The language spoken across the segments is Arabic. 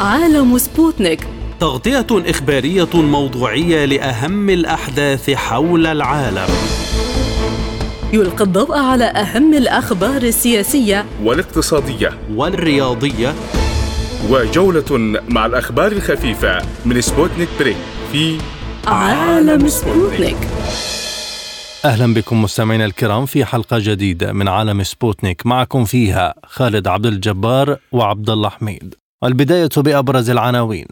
عالم سبوتنيك. تغطية إخبارية موضوعية لأهم الأحداث حول العالم. يلقي الضوء على أهم الأخبار السياسية. والاقتصادية. والرياضية. وجولة مع الأخبار الخفيفة من سبوتنيك break في عالم سبوتنيك. أهلا بكم مستمعينا الكرام في حلقة جديدة من عالم سبوتنيك. معكم فيها خالد عبد الجبار وعبد الله حميد. والبدايه بأبرز العناوين.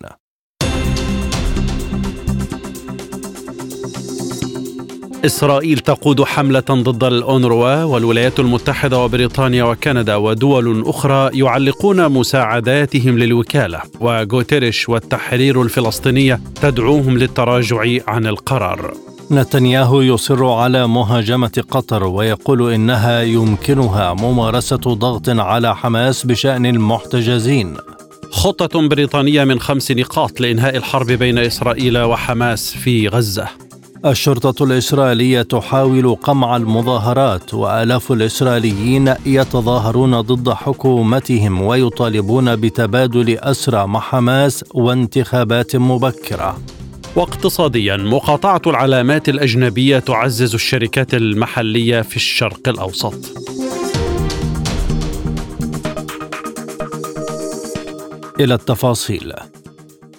إسرائيل تقود حملة ضد الأونروا والولايات المتحدة وبريطانيا وكندا ودول أخرى يعلقون مساعداتهم للوكالة وغوتيريش والتحرير الفلسطينية تدعوهم للتراجع عن القرار. نتنياهو يصر على مهاجمة قطر ويقول إنها يمكنها ممارسة ضغط على حماس بشأن المحتجزين. خطة بريطانية من خمس نقاط لإنهاء الحرب بين إسرائيل وحماس في غزة. الشرطة الإسرائيلية تحاول قمع المظاهرات وآلاف الإسرائيليين يتظاهرون ضد حكومتهم ويطالبون بتبادل أسرى مع حماس وانتخابات مبكرة. واقتصاديا مقاطعة العلامات الأجنبية تعزز الشركات المحلية في الشرق الأوسط. إلى التفاصيل.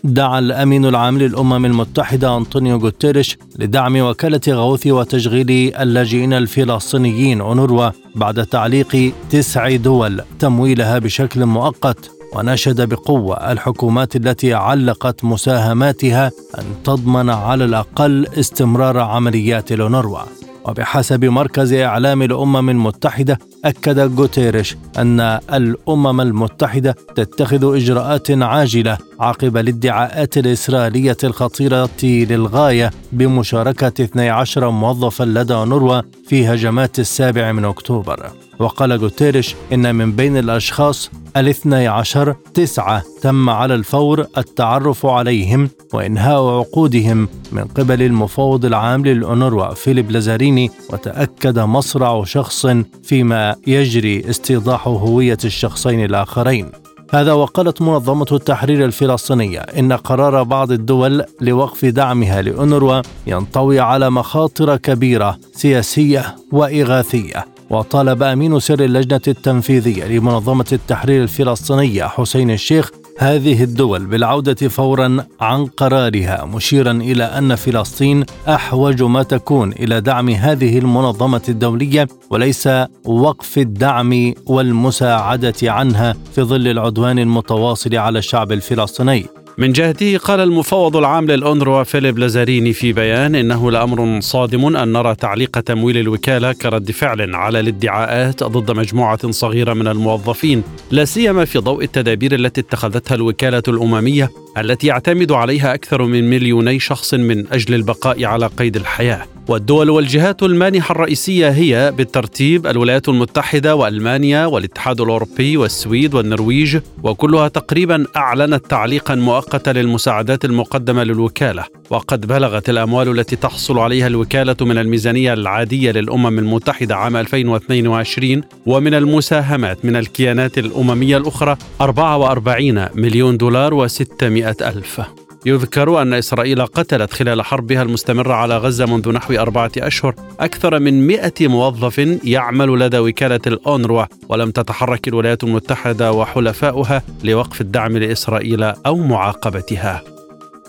دعا الأمين العام للأمم المتحدة أنطونيو غوتيريش لدعم وكالة غوث وتشغيل اللاجئين الفلسطينيين أونروا بعد تعليق تسع دول تمويلها بشكل مؤقت وناشد بقوة الحكومات التي علقت مساهماتها أن تضمن على الأقل استمرار عمليات الأونروا. وبحسب مركز إعلام الأمم المتحدة أكد غوتيريش أن الأمم المتحدة تتخذ إجراءات عاجلة عقب الادعاءات الإسرائيلية الخطيرة للغاية بمشاركة 12 موظفا لدى الأونروا في هجمات السابع من أكتوبر. وقال غوتيريش إن من بين الأشخاص الاثني عشر تسعة تم على الفور التعرف عليهم وإنهاء عقودهم من قبل المفوض العام للأونروا فيليب لازاريني وتأكد مصرع شخص فيما يجري استيضاح هوية الشخصين الآخرين. هذا وقالت منظمة التحرير الفلسطينية إن قرار بعض الدول لوقف دعمها لأونروا ينطوي على مخاطر كبيرة سياسية وإغاثية. وطالب أمين سر اللجنة التنفيذية لمنظمة التحرير الفلسطينية حسين الشيخ هذه الدول بالعودة فورا عن قرارها مشيرا إلى أن فلسطين أحوج ما تكون إلى دعم هذه المنظمة الدولية وليس وقف الدعم والمساعدة عنها في ظل العدوان المتواصل على الشعب الفلسطيني. من جهته قال المفوض العام للأونروا فيليب لازاريني في بيان إنه لأمر صادم أن نرى تعليق تمويل الوكالة كرد فعل على الادعاءات ضد مجموعة صغيرة من الموظفين لا سيما في ضوء التدابير التي اتخذتها الوكالة الأممية التي يعتمد عليها أكثر من مليوني شخص من أجل البقاء على قيد الحياة. والدول والجهات المانحة الرئيسية هي بالترتيب الولايات المتحدة وألمانيا والاتحاد الأوروبي والسويد والنرويج وكلها تقريبا أعلنت تعليقا مؤقتا للمساعدات المقدمة للوكالة. وقد بلغت الأموال التي تحصل عليها الوكالة من الميزانية العادية للأمم المتحدة عام 2022 ومن المساهمات من الكيانات الأممية الأخرى 44 مليون دولار و600 ألف. يذكر أن إسرائيل قتلت خلال حربها المستمرة على غزة منذ نحو أربعة أشهر أكثر من مئة موظف يعمل لدى وكالة الأونروا ولم تتحرك الولايات المتحدة وحلفاؤها لوقف الدعم لإسرائيل أو معاقبتها.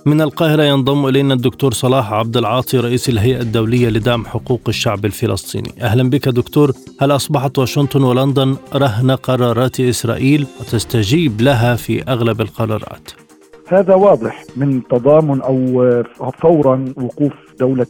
من القاهرة ينضم إلينا الدكتور صلاح عبد العاطي رئيس الهيئة الدولية لدعم حقوق الشعب الفلسطيني أهلا بك دكتور هل أصبحت واشنطن ولندن رهن قرارات إسرائيل وتستجيب لها في أغلب القرارات؟ هذا واضح من تضامن أو فورا وقوف دولة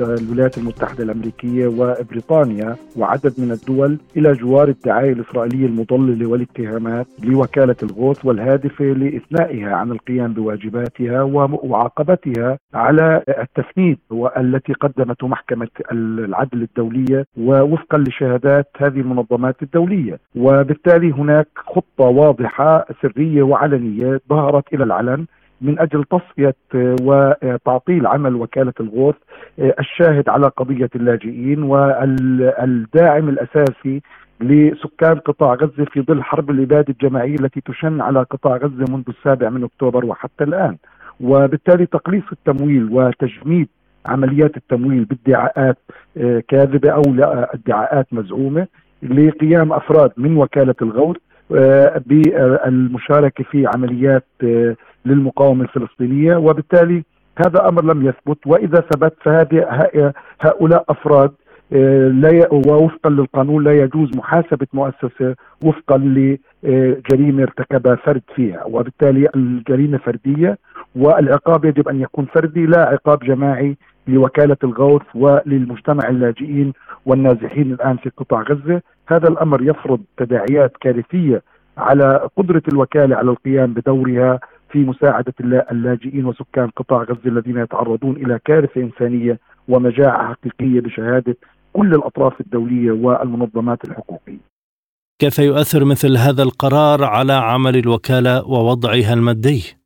الولايات المتحدة الأمريكية وبريطانيا وعدد من الدول إلى جوار الدعاية الإسرائيلية المضللة والاتهامات لوكالة الغوث والهادفة لإثنائها عن القيام بواجباتها ومعاقبتها على التفنيد التي قدمته محكمة العدل الدولية ووفقا لشهادات هذه المنظمات الدولية. وبالتالي هناك خطة واضحة سرية وعلنية ظهرت إلى العلن من أجل تصفية آه، وتعطيل عمل وكالة الغوث آه، الشاهد على قضية اللاجئين والداعم الأساسي لسكان قطاع غزة في ظل حرب الإبادة الجماعية التي تشن على قطاع غزة منذ السابع من أكتوبر وحتى الآن. وبالتالي تقليص التمويل وتجميد عمليات التمويل بادعاءات آه، كاذبة أو ادعاءات مزعومة لقيام أفراد من وكالة الغوث بالمشاركة في عمليات آه، للمقاومة الفلسطينية وبالتالي هذا أمر لم يثبت. وإذا ثبت فهذه هؤلاء أفراد لا ووفقا للقانون لا يجوز محاسبة مؤسسة وفقا لجريمة ارتكبها فرد فيها. وبالتالي الجريمة فردية والعقاب يجب أن يكون فردي لا عقاب جماعي لوكالة الغوث وللمجتمع اللاجئين والنازحين الآن في قطاع غزة. هذا الأمر يفرض تداعيات كارثية على قدرة الوكالة على القيام بدورها في مساعدة اللاجئين وسكان قطاع غزة الذين يتعرضون إلى كارثة إنسانية ومجاعة حقيقية بشهادة كل الأطراف الدولية والمنظمات الحقوقية كيف يؤثر مثل هذا القرار على عمل الوكالة ووضعها المادي؟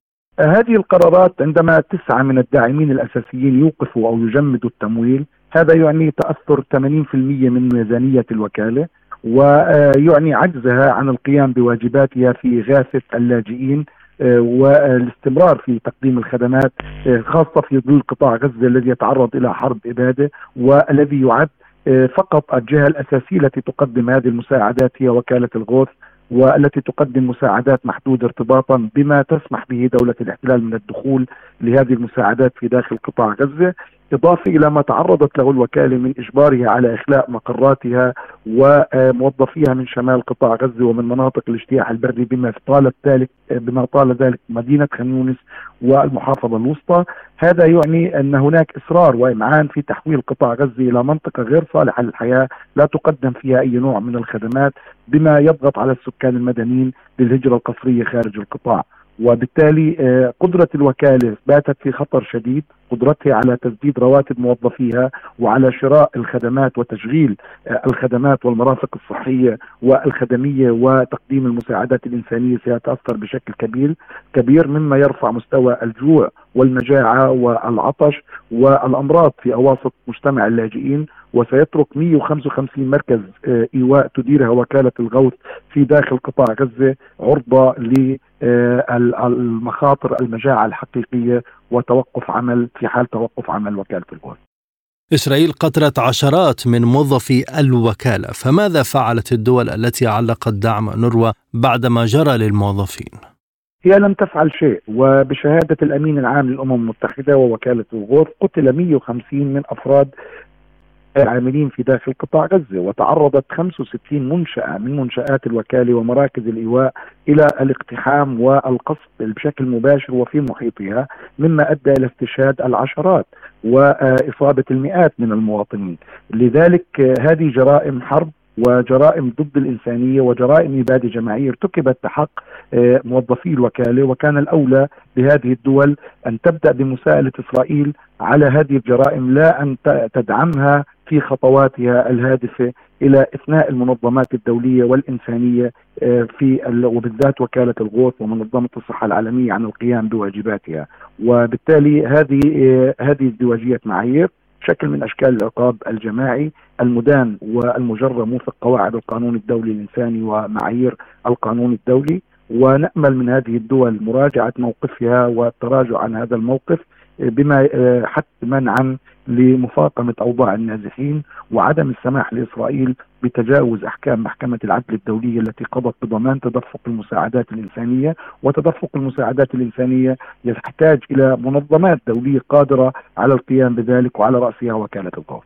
هذه القرارات عندما تسعى من الداعمين الأساسيين يوقفوا أو يجمدوا التمويل هذا يعني تأثر 80% من ميزانية الوكالة ويعني عجزها عن القيام بواجباتها في غاثة اللاجئين والاستمرار في تقديم الخدمات آه، خاصة في ظل قطاع غزة الذي يتعرض إلى حرب إبادة والذي يعد آه، فقط الجهة الأساسية التي تقدم هذه المساعدات هي وكالة الغوث والتي تقدم مساعدات محدودة ارتباطا بما تسمح به دولة الاحتلال من الدخول لهذه المساعدات في داخل قطاع غزة. إضافة إلى ما تعرضت له الوكالة من إجبارها على إخلاء مقراتها وموظفيها من شمال قطاع غزة ومن مناطق الاجتياح البري بما طال ذلك بما طال ذلك مدينة خان يونس والمحافظة الوسطى. هذا يعني أن هناك إصرار وإمعان في تحويل قطاع غزة إلى منطقة غير صالحة للحياة لا تقدم فيها أي نوع من الخدمات بما يضغط على السكان المدنيين للهجرة القسرية خارج القطاع. وبالتالي آه، قدرة الوكالة باتت في خطر شديد قدرتها على تسديد رواتب موظفيها وعلى شراء الخدمات وتشغيل آه، الخدمات والمرافق الصحية والخدمية وتقديم المساعدات الإنسانية سيتأثر بشكل كبير كبير مما يرفع مستوى الجوع والمجاعة والعطش والأمراض في أواسط مجتمع اللاجئين وسيترك 155 مركز آه، إيواء تديرها وكالة الغوث في داخل قطاع غزة عرضة للمخاطر آه، المجاعة الحقيقية وتوقف عمل في حال توقف عمل وكالة الغوث إسرائيل قتلت عشرات من موظفي الوكالة فماذا فعلت الدول التي علقت دعم نروى بعدما جرى للموظفين؟ هي لم تفعل شيء وبشهادة الأمين العام للأمم المتحدة ووكالة الغوث قتل 150 من أفراد العاملين في داخل قطاع غزة وتعرضت 65 منشأة من منشآت الوكالة ومراكز الإيواء إلى الاقتحام والقصف بشكل مباشر وفي محيطها مما أدى إلى استشهاد العشرات وإصابة المئات من المواطنين. لذلك هذه جرائم حرب وجرائم ضد الإنسانية وجرائم إبادة جماعية ارتكبت بحق موظفي الوكالة وكان الأولى بهذه الدول أن تبدأ بمساءلة إسرائيل على هذه الجرائم لا أن تدعمها في خطواتها الهادفة إلى إثناء المنظمات الدولية والإنسانية آه، في وبالذات وكالة الغوث ومنظمة الصحة العالمية عن القيام بواجباتها. وبالتالي هذه آه، هذه ازدواجية معايير شكل من أشكال العقاب الجماعي المدان والمجرم وفق قواعد القانون الدولي الإنساني ومعايير القانون الدولي. ونأمل من هذه الدول مراجعة موقفها والتراجع عن هذا الموقف بما آه، حتى منعا لمفاقمة أوضاع النازحين وعدم السماح لإسرائيل بتجاوز أحكام محكمة العدل الدولية التي قضت بضمان تدفق المساعدات الإنسانية وتدفق المساعدات الإنسانية يحتاج إلى منظمات دولية قادرة على القيام بذلك وعلى رأسها وكالة الغوث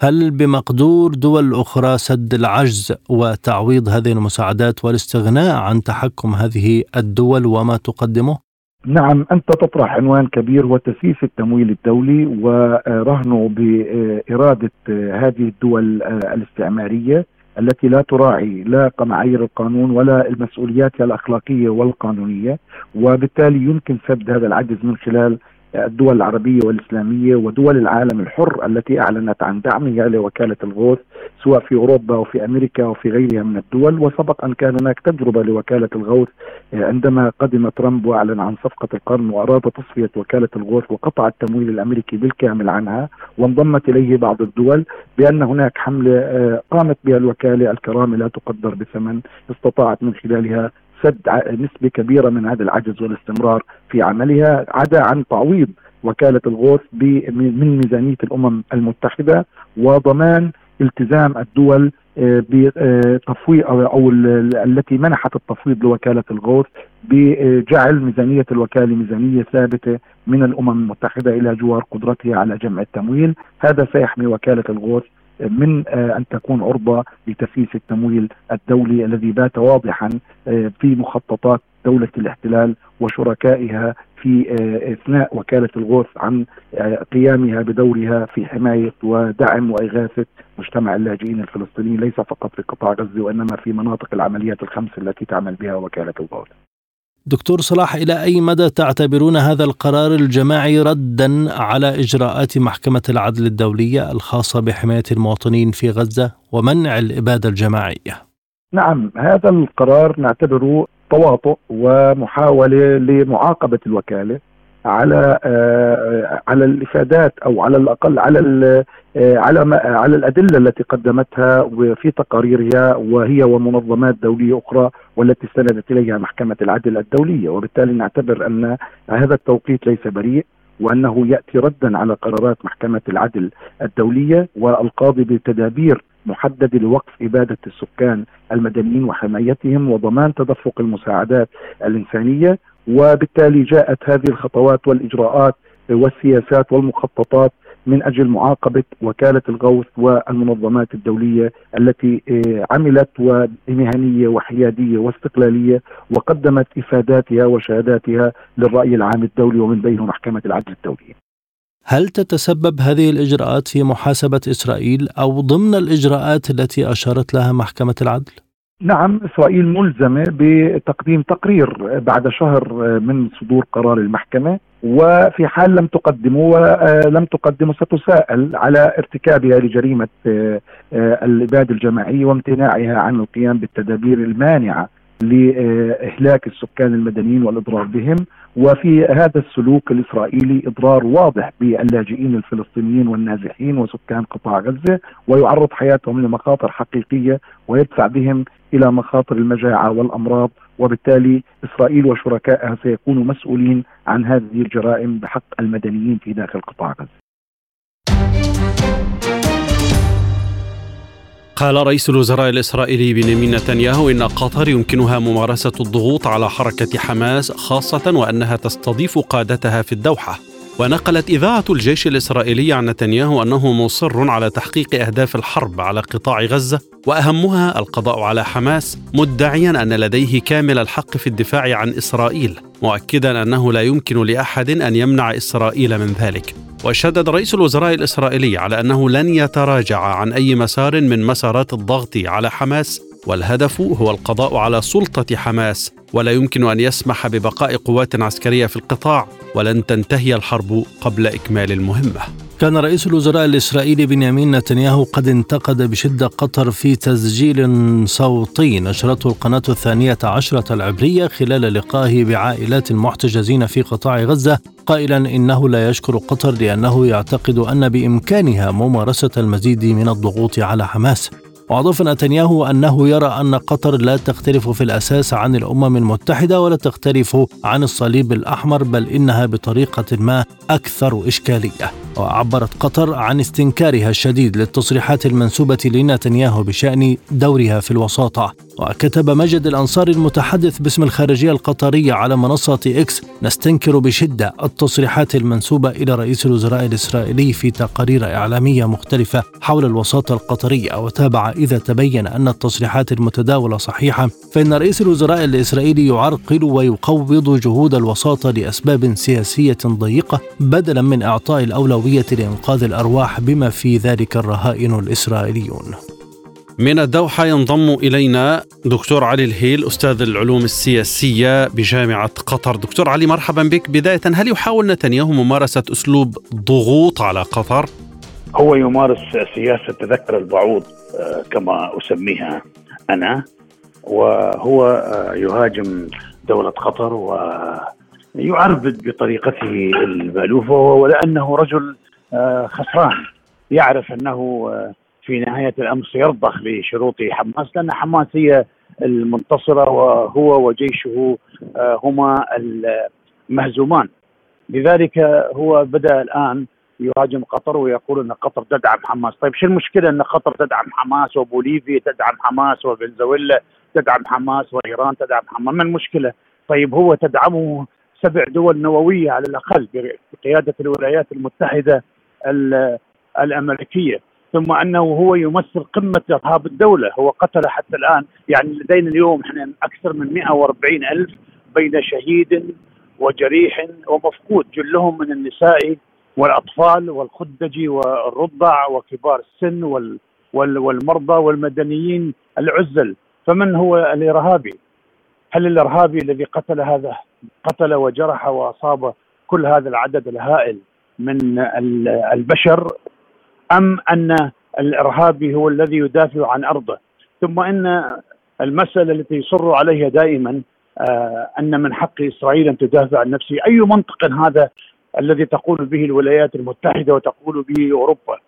هل بمقدور دول أخرى سد العجز وتعويض هذه المساعدات والاستغناء عن تحكم هذه الدول وما تقدمه؟ نعم أنت تطرح عنوان كبير هو تسييس التمويل الدولي ورهنه بإرادة هذه الدول الاستعمارية التي لا تراعي لا معايير القانون ولا المسؤوليات الأخلاقية والقانونية وبالتالي يمكن سد هذا العجز من خلال الدول العربية والإسلامية ودول العالم الحر التي أعلنت عن دعمها لوكالة الغوث سواء في أوروبا وفي أمريكا وفي غيرها من الدول. وسبق أن كان هناك تجربة لوكالة الغوث عندما قدم ترامب وأعلن عن صفقة القرن وأراد تصفية وكالة الغوث وقطع التمويل الأمريكي بالكامل عنها. وانضمت إليه بعض الدول بأن هناك حملة آه، قامت بها الوكالة الكرامة لا تقدر بثمن استطاعت من خلالها سد نسبة كبيرة من هذا العجز والاستمرار في عملها عدا عن تعويض وكالة الغوث من ميزانية الأمم المتحدة وضمان التزام الدول آه، بتفويض أو التي منحت التفويض لوكالة الغوث بجعل ميزانية الوكالة ميزانية ثابتة من الأمم المتحدة إلى جوار قدرتها على جمع التمويل، هذا سيحمي وكالة الغوث من آه، أن تكون عرضة لتسييس التمويل الدولي الذي بات واضحا آه، في مخططات دولة الاحتلال وشركائها في آه، إثناء وكالة الغوث عن قيامها بدورها في حماية ودعم وإغاثة مجتمع اللاجئين الفلسطينيين ليس فقط في قطاع غزة وإنما في مناطق العمليات الخمس التي تعمل بها وكالة الغوث. دكتور صلاح إلى أي مدى تعتبرون هذا القرار الجماعي ردا على إجراءات محكمة العدل الدولية الخاصة بحماية المواطنين في غزة ومنع الإبادة الجماعية؟ نعم هذا القرار نعتبره تواطؤ ومحاولة لمعاقبة الوكالة على آه، على الإفادات أو على الأقل على آه، على على الأدلة التي قدمتها في تقاريرها وهي ومنظمات دولية أخرى والتي استندت إليها محكمة العدل الدولية. وبالتالي نعتبر أن هذا التوقيت ليس بريء وأنه يأتي ردا على قرارات محكمة العدل الدولية والقاضي بتدابير محدده لوقف إبادة السكان المدنيين وحمايتهم وضمان تدفق المساعدات الإنسانية وبالتالي جاءت هذه الخطوات والإجراءات والسياسات والمخططات من أجل معاقبة وكالة الغوث والمنظمات الدولية التي آه، عملت بمهنيه وحيادية واستقلالية وقدمت إفاداتها وشهاداتها للرأي العام الدولي ومن بينه محكمة العدل الدولية. هل تتسبب هذه الإجراءات في محاسبة إسرائيل أو ضمن الإجراءات التي أشارت لها محكمة العدل؟ نعم إسرائيل ملزمة بتقديم تقرير بعد شهر من صدور قرار المحكمة وفي حال لم تقدمه ولم تقدمه ستساءل على ارتكابها لجريمة الاباده الجماعيه وامتناعها عن القيام بالتدابير المانعة لإهلاك السكان المدنيين والإضرار بهم. وفي هذا السلوك الإسرائيلي إضرار واضح باللاجئين الفلسطينيين والنازحين وسكان قطاع غزة ويعرض حياتهم لمخاطر حقيقية ويدفع بهم إلى مخاطر المجاعة والأمراض وبالتالي إسرائيل وشركائها سيكونوا مسؤولين عن هذه الجرائم بحق المدنيين في داخل قطاع غزة. قال رئيس الوزراء الإسرائيلي بنيامين نتنياهو إن قطر يمكنها ممارسة الضغوط على حركة حماس خاصة وأنها تستضيف قادتها في الدوحة. ونقلت إذاعة الجيش الإسرائيلي عن نتنياهو أنه مصر على تحقيق أهداف الحرب على قطاع غزة وأهمها القضاء على حماس مدعيا أن لديه كامل الحق في الدفاع عن إسرائيل مؤكدا أنه لا يمكن لأحد أن يمنع إسرائيل من ذلك. وشدد رئيس الوزراء الإسرائيلي على أنه لن يتراجع عن أي مسار من مسارات الضغط على حماس والهدف هو القضاء على سلطة حماس. ولا يمكن أن يسمح ببقاء قوات عسكرية في القطاع ولن تنتهي الحرب قبل إكمال المهمة. كان رئيس الوزراء الإسرائيلي بنيامين نتنياهو قد انتقد بشدة قطر في تسجيل صوتي نشرته القناة الثانية عشرة العبرية خلال لقائه بعائلات المحتجزين في قطاع غزة قائلا إنه لا يشكر قطر لأنه يعتقد أن بإمكانها ممارسة المزيد من الضغوط على حماس. وأضاف نتنياهو أنه يرى أن قطر لا تختلف في الأساس عن الأمم المتحدة ولا تختلف عن الصليب الأحمر بل إنها بطريقة ما أكثر إشكالية. وعبرت قطر عن استنكارها الشديد للتصريحات المنسوبة لنتنياهو بشأن دورها في الوساطة. وكتب مجد الأنصار المتحدث باسم الخارجية القطرية على منصة إكس نستنكر بشدة التصريحات المنسوبة إلى رئيس الوزراء الإسرائيلي في تقارير إعلامية مختلفة حول الوساطة القطرية وتابع إذا تبين أن التصريحات المتداولة صحيحة فإن رئيس الوزراء الإسرائيلي يعرقل ويقوض جهود الوساطة لأسباب سياسية ضيقة بدلا من إعطاء الأولوية لإنقاذ الأرواح بما في ذلك الرهائن الإسرائيليون من الدوحة ينضم إلينا دكتور علي الهيل أستاذ العلوم السياسية بجامعة قطر. دكتور علي مرحبا بك. بداية هل يحاول نتنياهو ممارسة أسلوب ضغوط على قطر؟ هو يمارس سياسة تذكر البعوض آه، كما أسميها أنا وهو آه، يهاجم دولة قطر ويعربد بطريقته المألوفة ولأنه رجل آه، خسران. يعرف أنه في نهاية الأمر سيرضخ لشروط حماس لأن حماس هي المنتصرة وهو وجيشه هما المهزومان. لذلك هو بدأ الآن يهاجم قطر ويقول إن قطر تدعم حماس، طيب شو المشكلة إن قطر تدعم حماس وبوليفيا تدعم حماس وفنزويلا تدعم حماس وإيران تدعم حماس، ما المشكلة؟ طيب هو تدعمه سبع دول نووية على الأقل بقيادة الولايات المتحدة الأمريكية، ثم أنه هو يمثل قمة ارهاب الدولة، هو قتل حتى الآن يعني لدينا اليوم إحنا أكثر من 140 ألف بين شهيد وجريح ومفقود جلهم من النساء والأطفال والخدج والرضع وكبار السن وال والمرضى والمدنيين العزل. فمن هو الإرهابي؟ هل الإرهابي الذي قتل هذا قتل وجرح وأصاب كل هذا العدد الهائل من البشر؟ أم أن الارهابي هو الذي يدافع عن أرضه. ثم إن المسألة التي يصر عليها دائما آه، أن من حق إسرائيل أن تدافع عن نفسها أي منطق هذا الذي تقول به الولايات المتحدة وتقول به أوروبا؟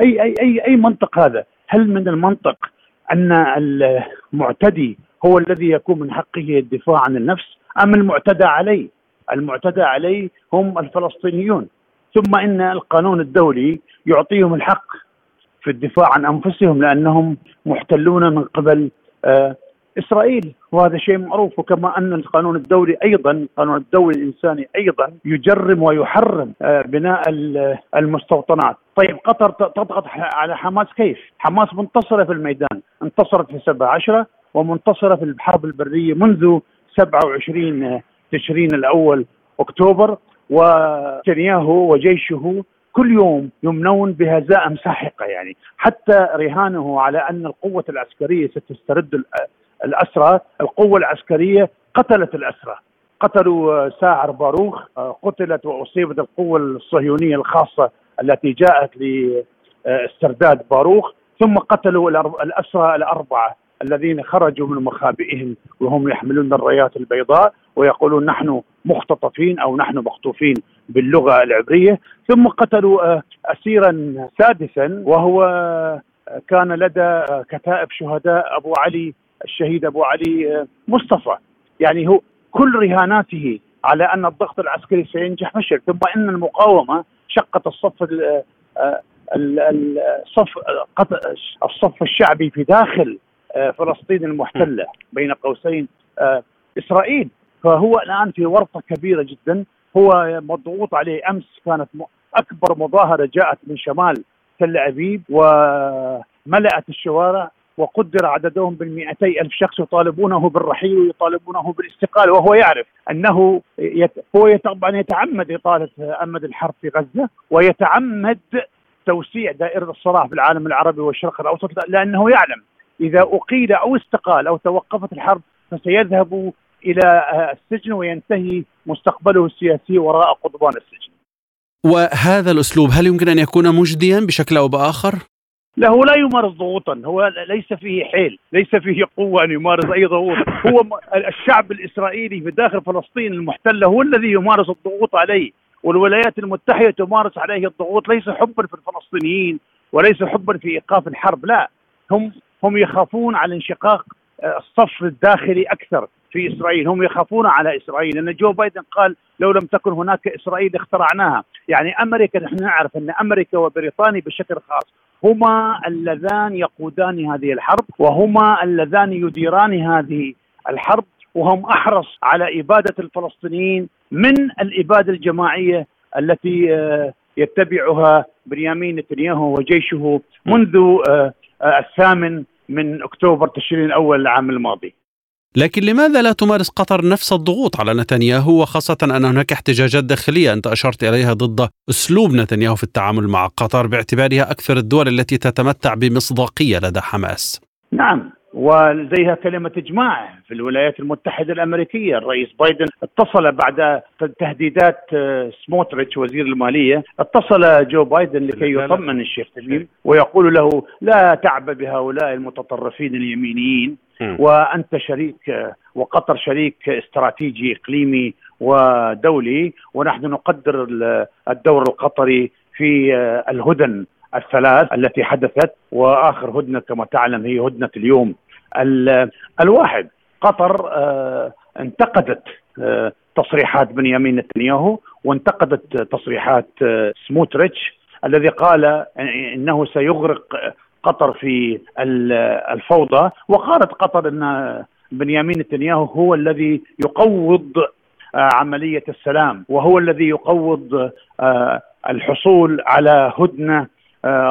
أي أي أي أي منطق هذا؟ هل من المنطق أن المعتدي هو الذي يكون من حقه الدفاع عن النفس؟ أم المعتدى عليه؟ المعتدى عليه هم الفلسطينيون. ثم إن القانون الدولي يعطيهم الحق في الدفاع عن أنفسهم لأنهم محتلون من قبل آه، إسرائيل. وهذا شيء معروف. وكما أن القانون الدولي أيضا القانون الدولي الإنساني أيضا يجرم ويحرم آه، بناء المستوطنات. طيب قطر تضغط على حماس كيف؟ حماس منتصرة في الميدان انتصرت في 17 ومنتصرة في الحرب البرية منذ 27 تشرين الأول أكتوبر. ونتنياهو وجيشه كل يوم يمنون بهزائم ساحقة يعني. حتى رهانه على أن القوة العسكرية ستسترد الأسرى. القوة العسكرية قتلت الأسرى. قتلوا ساعر باروخ قتلت وأصيبت القوة الصهيونية الخاصة التي جاءت لاسترداد باروخ. ثم قتلوا الأسرى الأربعة. الذين خرجوا من مخابئهم وهم يحملون الرايات البيضاء ويقولون نحن مختطفين أو نحن مخطوفين باللغة العبرية. ثم قتلوا اسيرا سادسا وهو كان لدى كتائب شهداء أبو علي الشهيد أبو علي آه، مصطفى. يعني هو كل رهاناته على أن الضغط العسكري سينجح فشل. ثم إن المقاومة شقت الصف آه، الصف الصف الشعبي في داخل آه، فلسطين المحتلة بين قوسين. إسرائيل فهو الآن في ورطة كبيرة جدا. هو مضغوط عليه أمس كانت أكبر مظاهرة جاءت من شمال تل أبيب وملأت الشوارع وقدر عددهم بالمئتي ألف شخص يطالبونه بالرحيل ويطالبونه بالاستقالة وهو يعرف أنه يت... هو طبعا يتعمد إطالة أمد الحرب في غزة ويتعمد توسيع دائرة الصراع في العالم العربي والشرق الأوسط لأنه يعلم إذا أقيل أو استقال أو توقفت الحرب فسيذهب إلى السجن وينتهي مستقبله السياسي وراء قضبان السجن. وهذا الأسلوب هل يمكن أن يكون مجديا بشكل أو بآخر؟ لا هو لا يمارس ضغوطا هو ليس فيه حيل ليس فيه قوة أن يمارس أي ضغوط. هو الشعب الإسرائيلي في داخل فلسطين المحتلة هو الذي يمارس الضغوط عليه والولايات المتحدة تمارس عليه الضغوط ليس حبا في الفلسطينيين وليس حبا في إيقاف الحرب لا. هم هم يخافون على انشقاق آه، الصف الداخلي أكثر في إسرائيل. هم يخافون على إسرائيل. لأن جو بايدن قال لو لم تكن هناك إسرائيل اخترعناها. يعني أمريكا نحن نعرف أن أمريكا وبريطانيا بشكل خاص هما اللذان يقودان هذه الحرب وهما اللذان يديران هذه الحرب وهم أحرص على إبادة الفلسطينيين من الإبادة الجماعية التي آه، يتبعها بنيامين نتنياهو وجيشه منذ آه، الثامن من أكتوبر تشرين الأول العام الماضي. لكن لماذا لا تمارس قطر نفس الضغوط على نتنياهو وخاصة أن هناك احتجاجات داخلية أنت أشرت إليها ضد أسلوب نتنياهو في التعامل مع قطر باعتبارها أكثر الدول التي تتمتع بمصداقية لدى حماس نعم وزيها كلمة إجماع في الولايات المتحدة الأمريكية. الرئيس بايدن اتصل بعد تهديدات آه، سموتريتش وزير المالية اتصل جو بايدن لكي يطمن الشيخ تميم ويقول له لا تعب بهؤلاء المتطرفين اليمينيين وأنت شريك آه، وقطر شريك استراتيجي إقليمي ودولي ونحن نقدر الدور القطري في آه، الهدن الثلاث التي حدثت وآخر هدنة كما تعلم هي هدنة اليوم. الواحد. قطر آه، انتقدت آه، تصريحات بنيامين نتنياهو وانتقدت تصريحات آه، سموتريتش الذي قال إنه سيغرق قطر في الفوضى. وقالت قطر إن بنيامين نتنياهو هو الذي يقوض عملية السلام وهو الذي يقوض الحصول على هدنة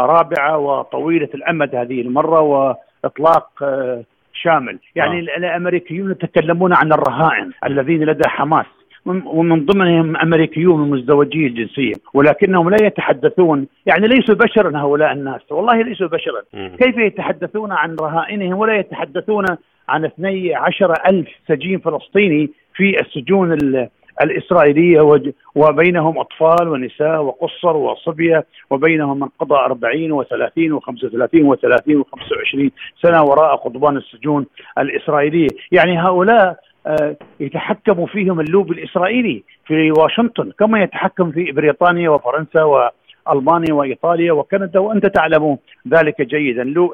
رابعة وطويلة الأمد هذه المرة وإطلاق شامل. يعني آه. الأمريكيون يتكلمون عن الرهائن الذين لدى حماس. ومن ضمنهم أمريكيون مزدوجي الجنسية. ولكنهم لا يتحدثون. يعني ليسوا بشرا هؤلاء الناس. والله ليسوا بشرا. كيف يتحدثون عن رهائنهم ولا يتحدثون عن 12 ألف سجين فلسطيني في السجون الإسرائيلية وبينهم أطفال ونساء وقصر وصبية وبينهم من قضى 40 و30 و35 و30 و25 سنة وراء قضبان السجون الإسرائيلية. يعني هؤلاء آه، يتحكم فيهم اللوب الإسرائيلي في واشنطن كما يتحكم في بريطانيا وفرنسا ألمانيا وإيطاليا وكندا وأنت تعلم ذلك جيدا. لو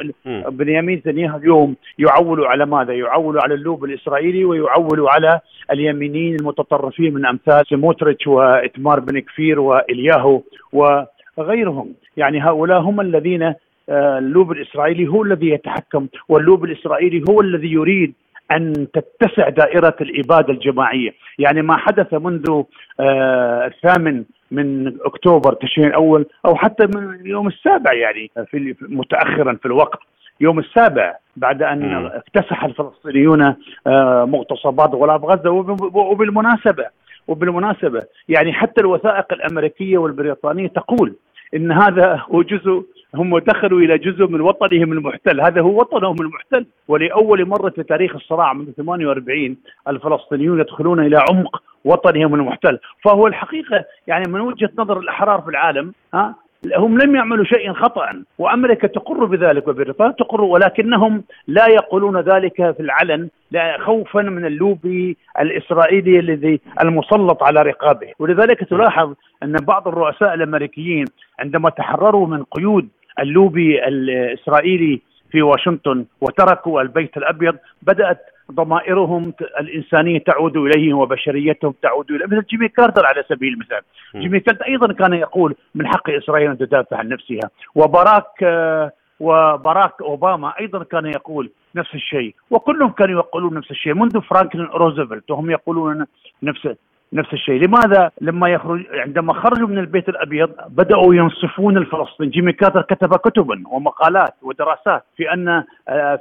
بنيامين نتنياهو اليوم يعول على ماذا؟ يعول على اللوب الإسرائيلي ويعول على اليمينيين المتطرفين من أمثال سموتريتش وإتمار بن كفير وإلياهو وغيرهم، يعني هؤلاء هم الذين آه، اللوب الإسرائيلي هو الذي يتحكم واللوب الإسرائيلي هو الذي يريد أن تتسع دائرة الإبادة الجماعية، يعني ما حدث منذ آه الثامن من أكتوبر تشرين الأول أو حتى من اليوم السابع يعني في متاخرا في الوقت. يوم السابع بعد أن اكتسح الفلسطينيون آه مغتصبات غلاف غزة وبالمناسبة وبالمناسبة يعني حتى الوثائق الأمريكية والبريطانية تقول إن هذا هو جزء هم دخلوا إلى جزء من وطنهم المحتل، هذا هو وطنهم المحتل، ولأول مرة في تاريخ الصراع منذ 48 الفلسطينيون يدخلون إلى عمق وطنهم المحتل، فهو الحقيقة يعني من وجهة نظر الأحرار في العالم ها هم لم يعملوا شيئا خطأ وأمريكا تقر بذلك وبريطانيا تقر ولكنهم لا يقولون ذلك في العلن خوفا من اللوبي الإسرائيلي الذي المسلط على رقابه. ولذلك تلاحظ أن بعض الرؤساء الأمريكيين عندما تحرروا من قيود اللوبي الإسرائيلي في واشنطن وتركوا البيت الأبيض بدأت ضمائرهم الإنسانية تعود إليهم وبشريتهم تعود إليهم. مثل جيمي كارتر على سبيل المثال. جيمي كارتر أيضا كان يقول من حق إسرائيل أن تدافع عن نفسها. وبراك آه، وبراك أوباما أيضا كان يقول نفس الشيء. وكلهم كانوا يقولون نفس الشيء. منذ فرانكلين روزفلت وهم يقولون نفس نفس الشيء. لماذا؟ لما يخرج عندما خرجوا من البيت الأبيض بدأوا ينصفون الفلسطينيين. جيمي كارتر كتب كتبا ومقالات ودراسات في أن آه،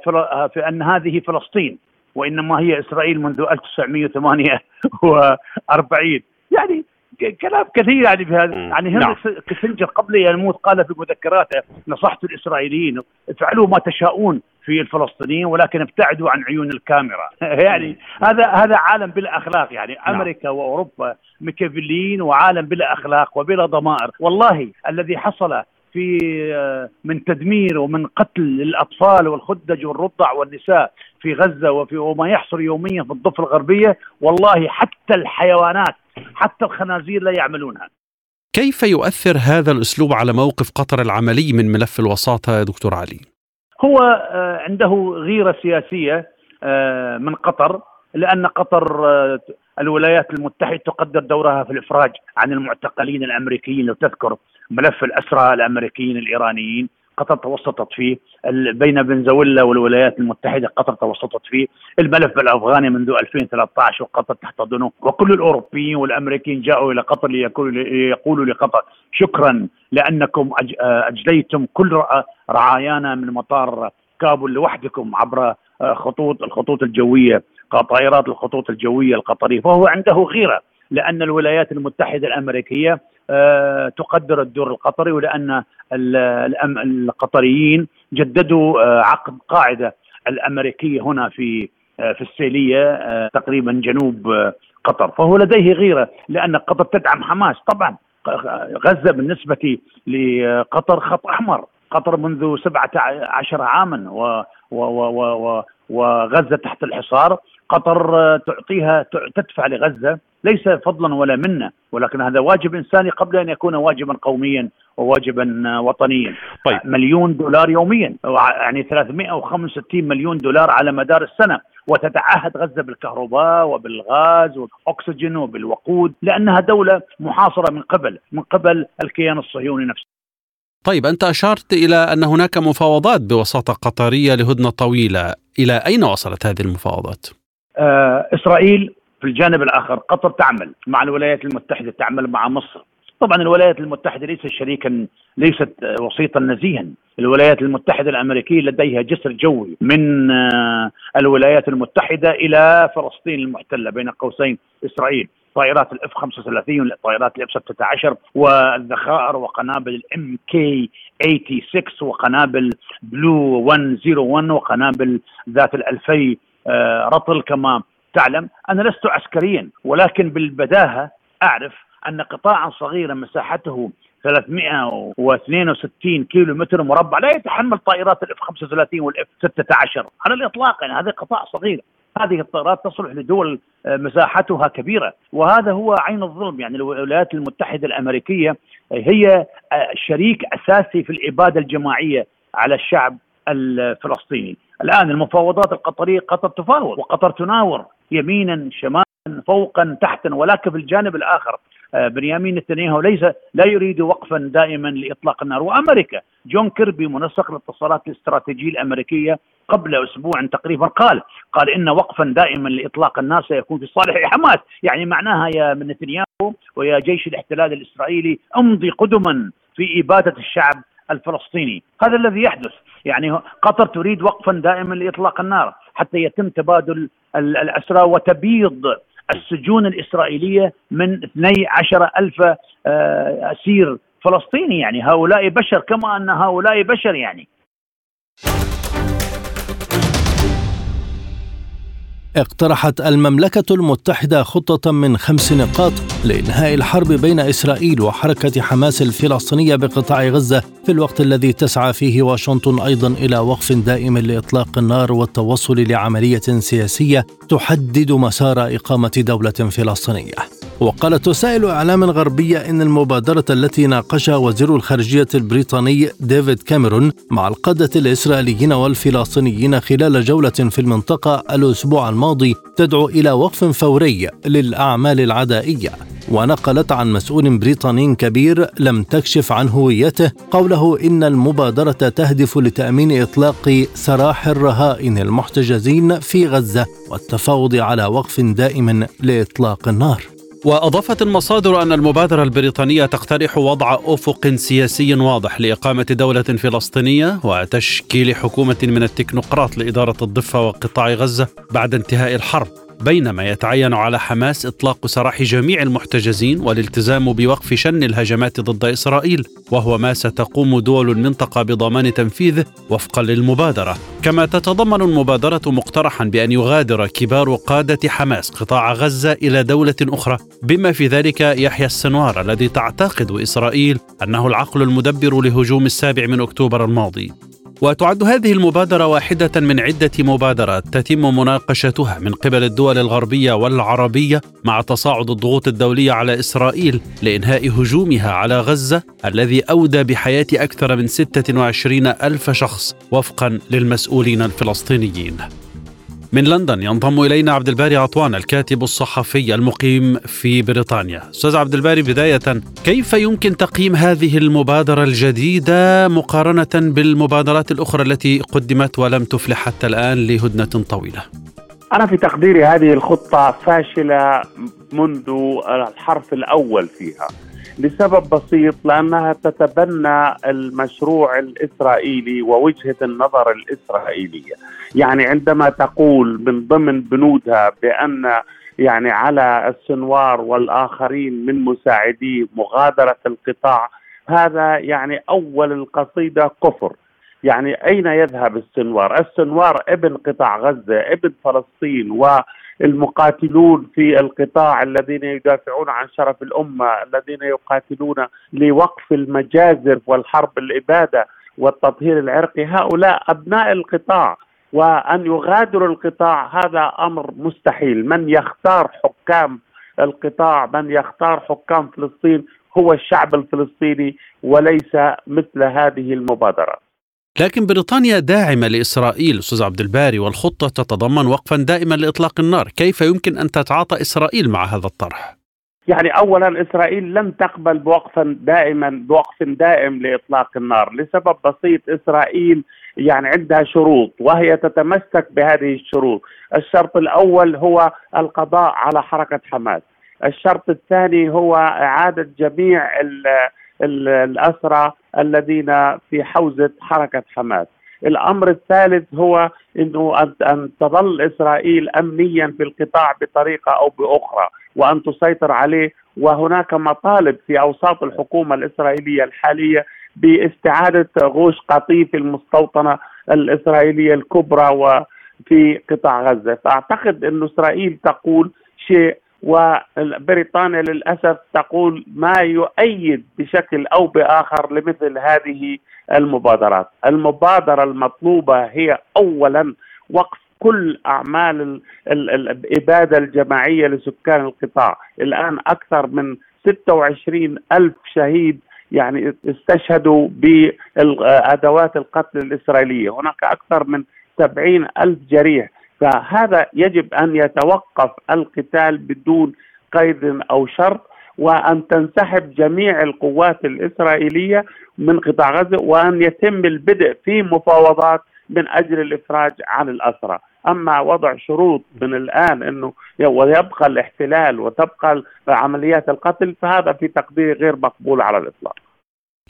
آه، في أن هذه فلسطين وإنما هي إسرائيل منذ 1948 يعني كلام كثير يعني بهذا يعني هنري نعم. كيسنجر قبل ان يموت قال في مذكراته نصحت الإسرائيليين افعلوا ما تشاءون في الفلسطينيين ولكن ابتعدوا عن عيون الكاميرا. يعني هذا هذا عالم بلا أخلاق. يعني نعم. أمريكا وأوروبا ميكافيليين وعالم بلا أخلاق وبلا ضمائر. والله الذي حصل في آه، من تدمير ومن قتل الأطفال والخدج والرضع والنساء في غزة وفي وما يحصل يوميا في الضفة الغربية والله حتى الحيوانات حتى الخنازير لا يعملونها كيف يؤثر هذا الأسلوب على موقف قطر العملي من ملف الوساطة يا دكتور علي؟ هو آه، عنده غيرة سياسية آه، من قطر لأن قطر الولايات المتحدة تقدر دورها في الإفراج عن المعتقلين الأمريكيين لو تذكر ملف الأسرى الأمريكيين الإيرانيين. قطر توسطت فيه. بين فنزويلا والولايات المتحدة قطر توسطت فيه. الملف الأفغاني منذ 2013 وقطر تحتضنه. وكل الأوروبيين والأمريكيين جاءوا إلى قطر ليقولوا لقطر شكرا لأنكم اجليتم كل رعايانا من مطار كابول لوحدكم عبر خطوط الخطوط الجوية طائرات الخطوط الجوية القطرية. فهو عنده غيرة لأن الولايات المتحدة الأمريكية آه، تقدر الدور القطري ولأن القطريين جددوا آه، عقد قاعدة الأمريكية هنا في في السيلية تقريبا جنوب قطر. فهو لديه غيرة لأن قطر تدعم حماس. طبعا غزة بالنسبة لقطر خط أحمر. قطر منذ 17 عاما و و و و وغزة تحت الحصار. قطر تعطيها تدفع لغزة. ليس فضلا ولا منا ولكن هذا واجب إنساني قبل أن يكون واجبا قوميا وواجبا وطنيا طيب. مليون دولار يوميا يعني 365 مليون دولار على مدار السنة وتتعهد غزة بالكهرباء وبالغاز والاكسجين وبالوقود لأنها دولة محاصرة من قبل من قبل الكيان الصهيوني نفسه. طيب أنت أشرت إلى أن هناك مفاوضات بوساطة قطرية لهدنة طويلة، إلى أين وصلت هذه المفاوضات؟ آه إسرائيل في الجانب الآخر قطر تعمل مع الولايات المتحدة تعمل مع مصر. طبعا الولايات المتحدة ليست شريكا ليست وسيطا نزيها. الولايات المتحدة الأمريكية لديها جسر جوي من آه، الولايات المتحدة إلى فلسطين المحتلة بين قوسين إسرائيل. طائرات الإف 35 طائرات الإف 16 والذخائر وقنابل الإم كي 86 وقنابل بلو 101 وقنابل ذات الألفي آه، رطل كما تعلم أنا لست عسكريا ولكن بالبداهة أعرف أن قطاعا صغيرا مساحته 362 كيلو متر مربع لا يتحمل طائرات الإف 35 والإف 16 على الإطلاق يعني هذا قطاع صغير هذه الطائرات تصلح لدول مساحتها كبيرة وهذا هو عين الظلم. يعني الولايات المتحدة الأمريكية هي شريك أساسي في الإبادة الجماعية على الشعب الفلسطيني. الآن المفاوضات القطرية قطر تفاوض وقطر تناور. يمينا شمالا فوقا تحتا ولكن في الجانب الآخر. آه، بنيامين نتنياهو ليس لا يريد وقفا دائما لإطلاق النار. وأمريكا جون كيربي منسق الاتصالات الاستراتيجية الأمريكية قبل أسبوع تقريبا قال قال إن وقفا دائما لإطلاق النار سيكون في صالح حماس. يعني معناها يا نتنياهو ويا جيش الاحتلال الإسرائيلي امضي قدما في إبادة الشعب الفلسطيني. هذا الذي يحدث. يعني قطر تريد وقفا دائما لإطلاق النار حتى يتم تبادل الأسرى وتبيض السجون الإسرائيلية من 12 ألف آه، أسير فلسطيني يعني. هؤلاء بشر كما أن هؤلاء بشر يعني. اقترحت المملكة المتحدة خطة من خمس نقاط لإنهاء الحرب بين إسرائيل وحركة حماس الفلسطينية بقطاع غزة في الوقت الذي تسعى فيه واشنطن أيضا إلى وقف دائم لإطلاق النار والتوصل لعملية سياسية تحدد مسار إقامة دولة فلسطينية. وقالت وسائل إعلام غربيه إن المبادرة التي ناقشها وزير الخارجية البريطاني ديفيد كاميرون مع القادة الإسرائيليين والفلسطينيين خلال جولة في المنطقة الأسبوع الماضي تدعو إلى وقف فوري للأعمال العدائية. ونقلت عن مسؤول بريطاني كبير لم تكشف عن هويته قوله إن المبادرة تهدف لتأمين إطلاق سراح الرهائن المحتجزين في غزة والتفاوض على وقف دائم لإطلاق النار. وأضافت المصادر أن المبادرة البريطانية تقترح وضع أفق سياسي واضح لإقامة دولة فلسطينية وتشكيل حكومة من التكنوقراط لإدارة الضفة وقطاع غزة بعد انتهاء الحرب. بينما يتعين على حماس إطلاق سراح جميع المحتجزين والالتزام بوقف شن الهجمات ضد إسرائيل وهو ما ستقوم دول المنطقة بضمان تنفيذه وفقا للمبادرة. كما تتضمن المبادرة مقترحا بأن يغادر كبار قادة حماس قطاع غزة إلى دولة أخرى. بما في ذلك يحيى السنوار الذي تعتقد إسرائيل أنه العقل المدبر لهجوم السابع من أكتوبر الماضي. وتعد هذه المبادرة واحدة من عدة مبادرات تتم مناقشتها من قبل الدول الغربية والعربية مع تصاعد الضغوط الدولية على إسرائيل لإنهاء هجومها على غزة الذي أودى بحياة أكثر من 26 ألف شخص وفقا للمسؤولين الفلسطينيين. من لندن ينضم إلينا عبد الباري عطوان الكاتب الصحفي المقيم في بريطانيا. أستاذ عبد الباري بداية كيف يمكن تقييم هذه المبادرة الجديدة مقارنة بالمبادرات الأخرى التي قدمت ولم تفلح حتى الآن لهدنة طويلة؟ أنا في تقديري هذه الخطة فاشلة منذ الحرف الأول فيها لسبب بسيط لأنها تتبنى المشروع الإسرائيلي ووجهة النظر الإسرائيلية. يعني عندما تقول من ضمن بنودها بأن يعني على السنوار والآخرين من مساعديه مغادرة القطاع هذا يعني أول القصيدة كفر. يعني أين يذهب السنوار؟ السنوار إبن قطاع غزة إبن فلسطين والمقاتلون في القطاع الذين يدافعون عن شرف الأمة الذين يقاتلون لوقف المجازر والحرب الإبادة والتطهير العرقي. هؤلاء أبناء القطاع وأن يغادروا القطاع هذا أمر مستحيل. من يختار حكام القطاع من يختار حكام فلسطين هو الشعب الفلسطيني وليس مثل هذه المبادرة لكن بريطانيا داعمة لإسرائيل أستاذ عبد الباري والخطة تتضمن وقفا دائما لإطلاق النار، كيف يمكن أن تتعاطى إسرائيل مع هذا الطرح؟ يعني اولا إسرائيل لن تقبل بوقفا دائما بوقف دائم لإطلاق النار لسبب بسيط. إسرائيل يعني عندها شروط وهي تتمسك بهذه الشروط. الشرط الأول هو القضاء على حركة حماس. الشرط الثاني هو إعادة جميع ال ال الأسرى الذين في حوزة حركة حماس. الأمر الثالث هو إنه ان تظل إسرائيل امنيا في القطاع بطريقة أو بأخرى وأن تسيطر عليه. وهناك مطالب في أوساط الحكومة الإسرائيلية الحالية باستعادة غوش قطيف المستوطنة الإسرائيلية الكبرى وفي قطاع غزة، فأعتقد انه إسرائيل تقول شيء وبريطانيا للأسف تقول ما يؤيد بشكل أو بآخر لمثل هذه المبادرات، المبادرة المطلوبة هي اولا وقف كل أعمال الإبادة الجماعية لسكان القطاع، الآن أكثر من 26 ألف شهيد يعني استشهدوا بأدوات القتل الإسرائيلية. هناك أكثر من سبعين ألف جريح فهذا يجب أن يتوقف القتال بدون قيد أو شرط وأن تنسحب جميع القوات الإسرائيلية من قطاع غزة وأن يتم البدء في مفاوضات من أجل الإفراج عن الأسرى. أما وضع شروط من الآن أنه ويبقى الاحتلال وتبقى عمليات القتل فهذا في تقديري غير مقبول على الإطلاق.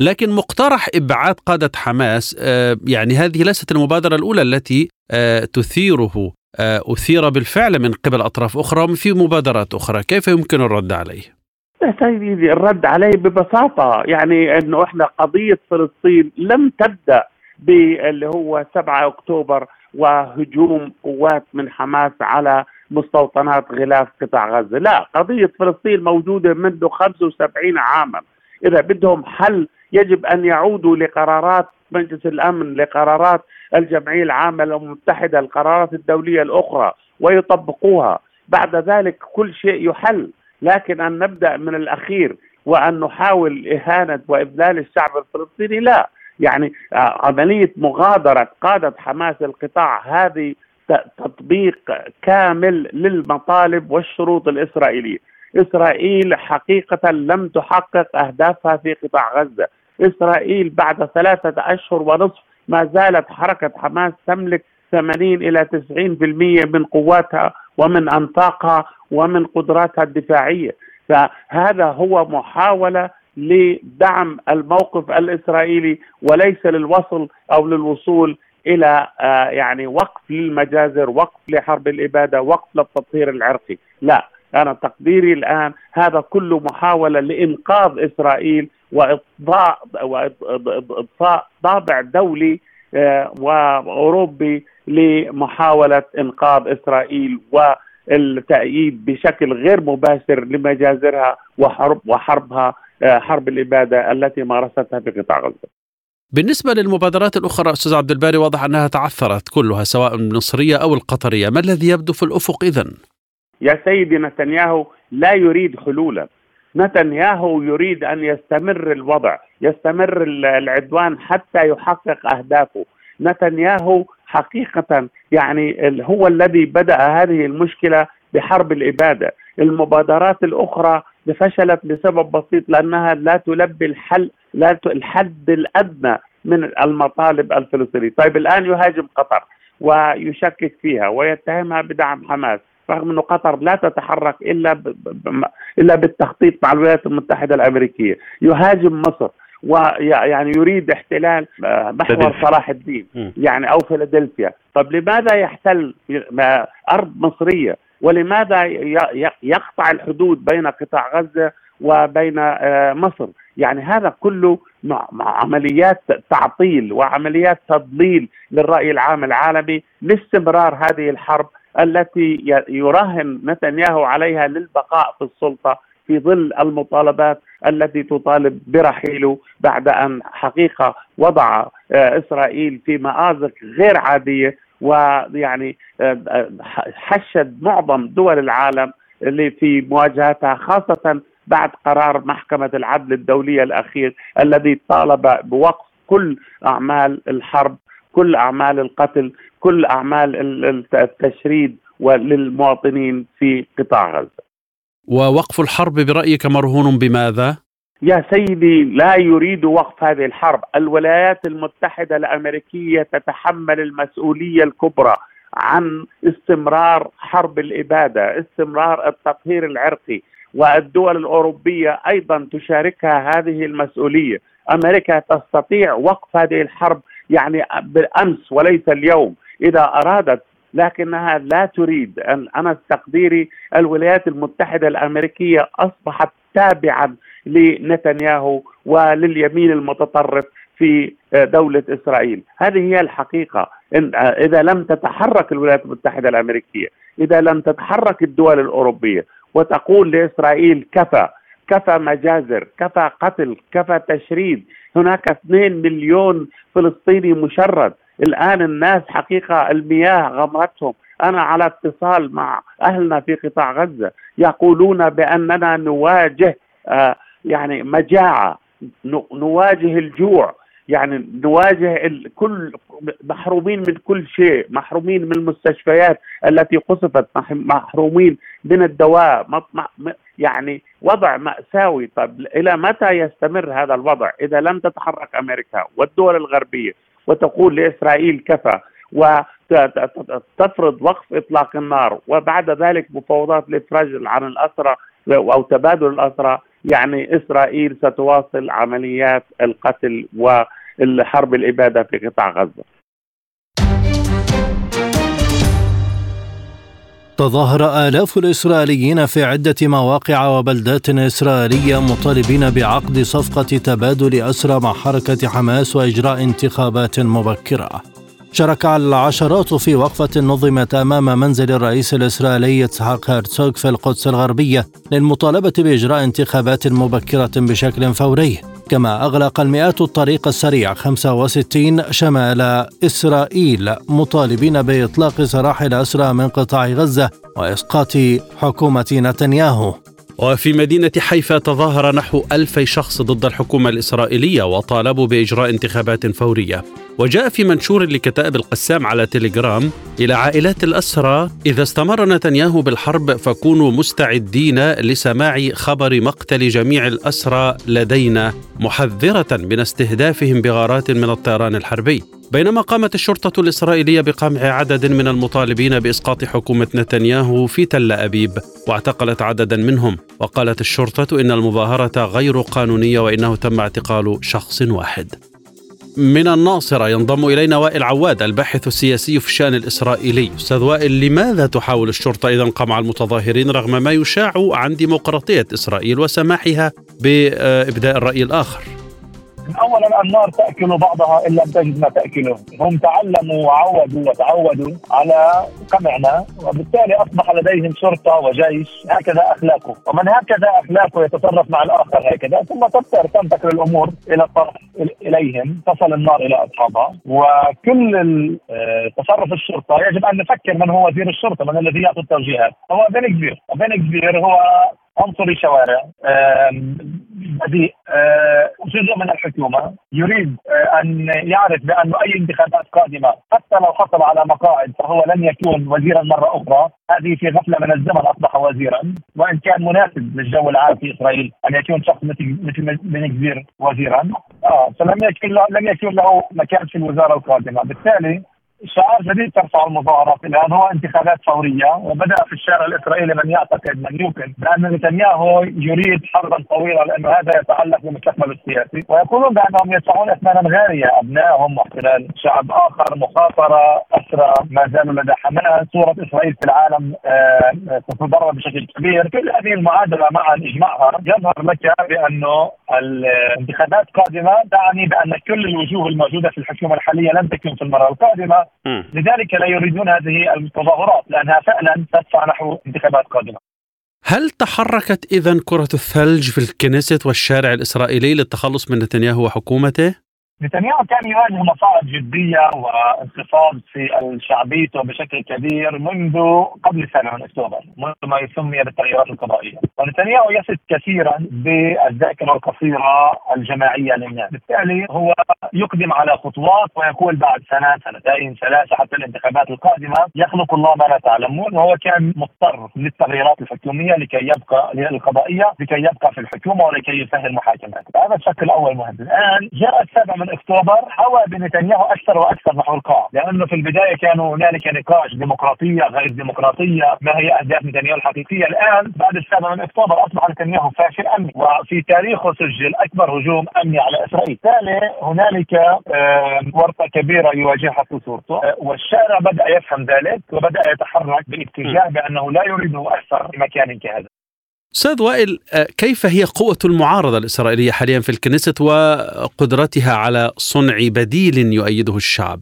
لكن مقترح إبعاد قادة حماس آه، يعني هذه ليست المبادرة الأولى التي آه، تثيره آه، أثير بالفعل من قبل أطراف أخرى وفي مبادرات أخرى، كيف يمكن الرد عليه؟ سيدي الرد عليه ببساطة. يعني إنه إحنا قضية فلسطين لم تبدأ باللي هو 7 أكتوبر وهجوم قوات من حماس على مستوطنات غلاف قطاع غزة، لا قضية فلسطين موجودة منذ 75 عاما، إذا بدهم حل يجب أن يعودوا لقرارات مجلس الأمن لقرارات الجمعية العامة المتحدة القرارات الدولية الأخرى ويطبقوها. بعد ذلك كل شيء يحل لكن أن نبدأ من الأخير وأن نحاول إهانة وإذلال الشعب الفلسطيني لا. يعني آه، عملية مغادرة قادة حماس القطاع هذه تطبيق كامل للمطالب والشروط الإسرائيلية. إسرائيل حقيقة لم تحقق أهدافها في قطاع غزة. إسرائيل بعد ثلاثة أشهر ونصف ما زالت حركة حماس تملك 80 إلى 90% من قواتها ومن أنفاقها ومن قدراتها الدفاعية. فهذا هو محاولة لدعم الموقف الإسرائيلي وليس للوصل أو للوصول إلى آه، يعني وقف للمجازر، وقف لحرب الإبادة، وقف للتطهير العرقي، لا أنا تقديري الآن هذا كله محاولة لإنقاذ إسرائيل واضفاء طابع دولي آه، وأوروبي لمحاولة إنقاذ إسرائيل والتأييد بشكل غير مباشر لمجازرها وحرب وحربها آه، حرب الإبادة التي مارستها في قطاع غزة. بالنسبة للمبادرات الأخرى أستاذ عبد الباري واضح أنها تعثرت كلها سواء المصرية أو القطرية ما الذي يبدو في الأفق إذن؟ يا سيدي نتنياهو لا يريد حلولا نتنياهو يريد أن يستمر الوضع يستمر العدوان حتى يحقق أهدافه. نتنياهو حقيقة يعني هو الذي بدأ هذه المشكلة بحرب الإبادة. المبادرات الأخرى فشلت لسبب بسيط لأنها لا تلبي الحل لا الحد الأدنى من المطالب الفلسطينية. طيب الآن يهاجم قطر ويشكك فيها ويتهمها بدعم حماس. رغم إنه قطر لا تتحرك. ب... إلا بالتخطيط مع الولايات المتحدة الأمريكية. يهاجم مصر ويعني يريد احتلال آه، محور صلاح الدين يعني أو فيلادلفيا طب لماذا يحتل أرض مصرية؟ ولماذا يقطع الحدود بين قطاع غزة وبين آه، مصر؟ يعني هذا كله مع عمليات تعطيل وعمليات تضليل للرأي العام العالمي لاستمرار هذه الحرب التي يراهن نتنياهو عليها للبقاء في السلطة في ظل المطالبات التي تطالب برحيله بعد أن حقيقة وضع آه، إسرائيل في مآزق غير عادية ويعني آه، حشد معظم دول العالم اللي في مواجهتها خاصة بعد قرار محكمة العدل الدولية الأخير الذي طالب بوقف كل أعمال الحرب كل أعمال القتل كل أعمال التشريد للمواطنين في قطاع غزة. ووقف الحرب برأيك مرهون بماذا؟ يا سيدي لا يريد وقف هذه الحرب. الولايات المتحدة الأمريكية تتحمل المسؤولية الكبرى عن استمرار حرب الإبادة استمرار التطهير العرقي والدول الأوروبية أيضا تشاركها هذه المسؤولية. أمريكا تستطيع وقف هذه الحرب يعني بالأمس وليس اليوم. إذا أرادت لكنها لا تريد. أن أنا تقديري الولايات المتحدة الأمريكية أصبحت تابعا لنتنياهو ولليمين المتطرف في دولة إسرائيل. هذه هي الحقيقة. إذا لم تتحرك الولايات المتحدة الأمريكية إذا لم تتحرك الدول الأوروبية وتقول لإسرائيل كفى كفى مجازر كفى قتل كفى تشريد. هناك 2 مليون فلسطيني مشرد. الآن الناس حقيقة المياه غمرتهم. أنا على اتصال مع أهلنا في قطاع غزة. يقولون بأننا نواجه آه يعني مجاعة. نواجه الجوع. يعني نواجه كل محرومين من كل شيء. محرومين من المستشفيات التي قصفت. محرومين من الدواء. يعني وضع مأساوي. طب إلى متى يستمر هذا الوضع؟ إذا لم تتحرك أمريكا والدول الغربية وتقول لإسرائيل كفى وتفرض وقف إطلاق النار وبعد ذلك مفاوضات الإفراج عن الأسرى أو تبادل الأسرى يعني إسرائيل ستواصل عمليات القتل والحرب الإبادة في قطاع غزة. تظاهر آلاف الإسرائيليين في عدة مواقع وبلدات إسرائيلية مطالبين بعقد صفقة تبادل أسرى مع حركة حماس وإجراء انتخابات مبكرة. شارك العشرات في وقفة نظمت أمام منزل الرئيس الإسرائيلي إسحاق هرتسوغ في القدس الغربية للمطالبة بإجراء انتخابات مبكرة بشكل فوري كما أغلق المئات الطريق السريع 65 شمال إسرائيل مطالبين بإطلاق سراح الأسرى من قطاع غزة وإسقاط حكومة نتنياهو. وفي مدينة حيفا تظاهر نحو ألفي شخص ضد الحكومة الإسرائيلية وطالبوا بإجراء انتخابات فورية. وجاء في منشور لكتائب القسام على تليجرام إلى عائلات الأسرى إذا استمر نتنياهو بالحرب فكونوا مستعدين لسماع خبر مقتل جميع الأسرى لدينا محذرة من استهدافهم بغارات من الطيران الحربي. بينما قامت الشرطة الإسرائيلية بقمع عدد من المطالبين بإسقاط حكومة نتنياهو في تل أبيب واعتقلت عددا منهم. وقالت الشرطة إن المظاهرة غير قانونية وإنه تم اعتقال شخص واحد. من الناصرة ينضم إلينا وائل عواد الباحث السياسي في الشأن الإسرائيلي. أستاذ وائل لماذا تحاول الشرطة إذا قمع المتظاهرين رغم ما يشاع عن ديمقراطية إسرائيل وسماحها بإبداء الرأي الآخر؟ اولا النار تأكل بعضها إن لم تجد ما تأكله، هم تعلموا وعودوا وتعودوا على قمعنا وبالتالي أصبح لديهم شرطة وجيش. هكذا أخلاقه، ومن هكذا أخلاقه يتصرف مع الآخر هكذا. ثم تبتر تنتقل الأمور إلى الطرف إليهم. تصل النار إلى أصحابها. وكل آه، تصرف الشرطة يجب أن نفكر من هو وزير الشرطة من الذي يعطي التوجيهات. هو بن كبير. بن كبير هو عنصري شوارع. بذيء آه، جزء من الحكومة يريد آه، أن يعرف بانه أي انتخابات قادمة حتى لو حصل على مقاعد فهو لن يكون وزيرا مرة أخرى هذه في غفلة من الزمن أصبح وزيرا. وإن كان مناسب للجو العام في إسرائيل أن يكون شخص مثل مثل وزيرا. آه فلم يكن لم يكن له مكان في الوزارة القادمة. بالتالي شعار جديد ترفع المظاهرات الان هو انتخابات فورية وبدأ في الشارع الإسرائيلي من يعتقد من يوقن. بان نتنياهو يريد حربا طويله لأنه هذا يتعلق بمستقبله السياسي. ويقولون بأنهم يدفعون إثمانا غاليه أبنائهم واحتلال شعب آخر مخاطرة أسرى ما زالوا لدى حماس. صورة إسرائيل في العالم آه، تتضرر بشكل كبير. كل هذه المعادلة معا إجماعها يظهر لك بانه الانتخابات قادمه تعني بأن كل الوجوه الموجودة في الحكومة الحالية لن تكون في المرة القادمة. لذلك لا يريدون هذه التظاهرات لأنها فعلا تدفع نحو انتخابات قادمة هل تحركت اذا كرة الثلج في الكنيست والشارع الإسرائيلي للتخلص من نتنياهو وحكومته؟ نتنياهو كان يواجه مصاعب جدية وانخفاض في شعبيته بشكل كبير منذ قبل سنة من أكتوبر، منذ ما يسمي بالتغييرات القضائية، ونتنياهو يثق كثيرا بالذاكرة القصيرة الجماعية للناس، بالتالي هو يقدم على خطوات ويقول بعد سنة سنتين ثلاثة حتى الانتخابات القادمة يخلق الله ما لا تعلمون. وهو كان مضطر للتغييرات الحكومية لكي يبقى القضائيه لكي يبقى في الحكومة ولكي يسهل محاكمات، هذا الشق الأول مهم، الآن جاء السابع من أكتوبر حوى بنتنياهو أكثر وأكثر نحو القاع، لأنه في البداية كانوا هنالك نقاش ديمقراطية غير ديمقراطية، ما هي أهداف نتنياهو الحقيقية؟ الآن بعد السابع من أكتوبر أصبح نتنياهو فاشل أمني، وفي تاريخه سجل أكبر هجوم أمني على إسرائيل، بالتالي هنالك ورطة كبيرة يواجهها في صورته، آه، والشارع بدأ يفهم ذلك وبدأ يتحرك باتجاه بأنه لا يريده أكثر في مكان كهذا. أستاذ وائل آه، كيف هي قوة المعارضة الإسرائيلية حاليا في الكنيست وقدرتها على صنع بديل يؤيده الشعب؟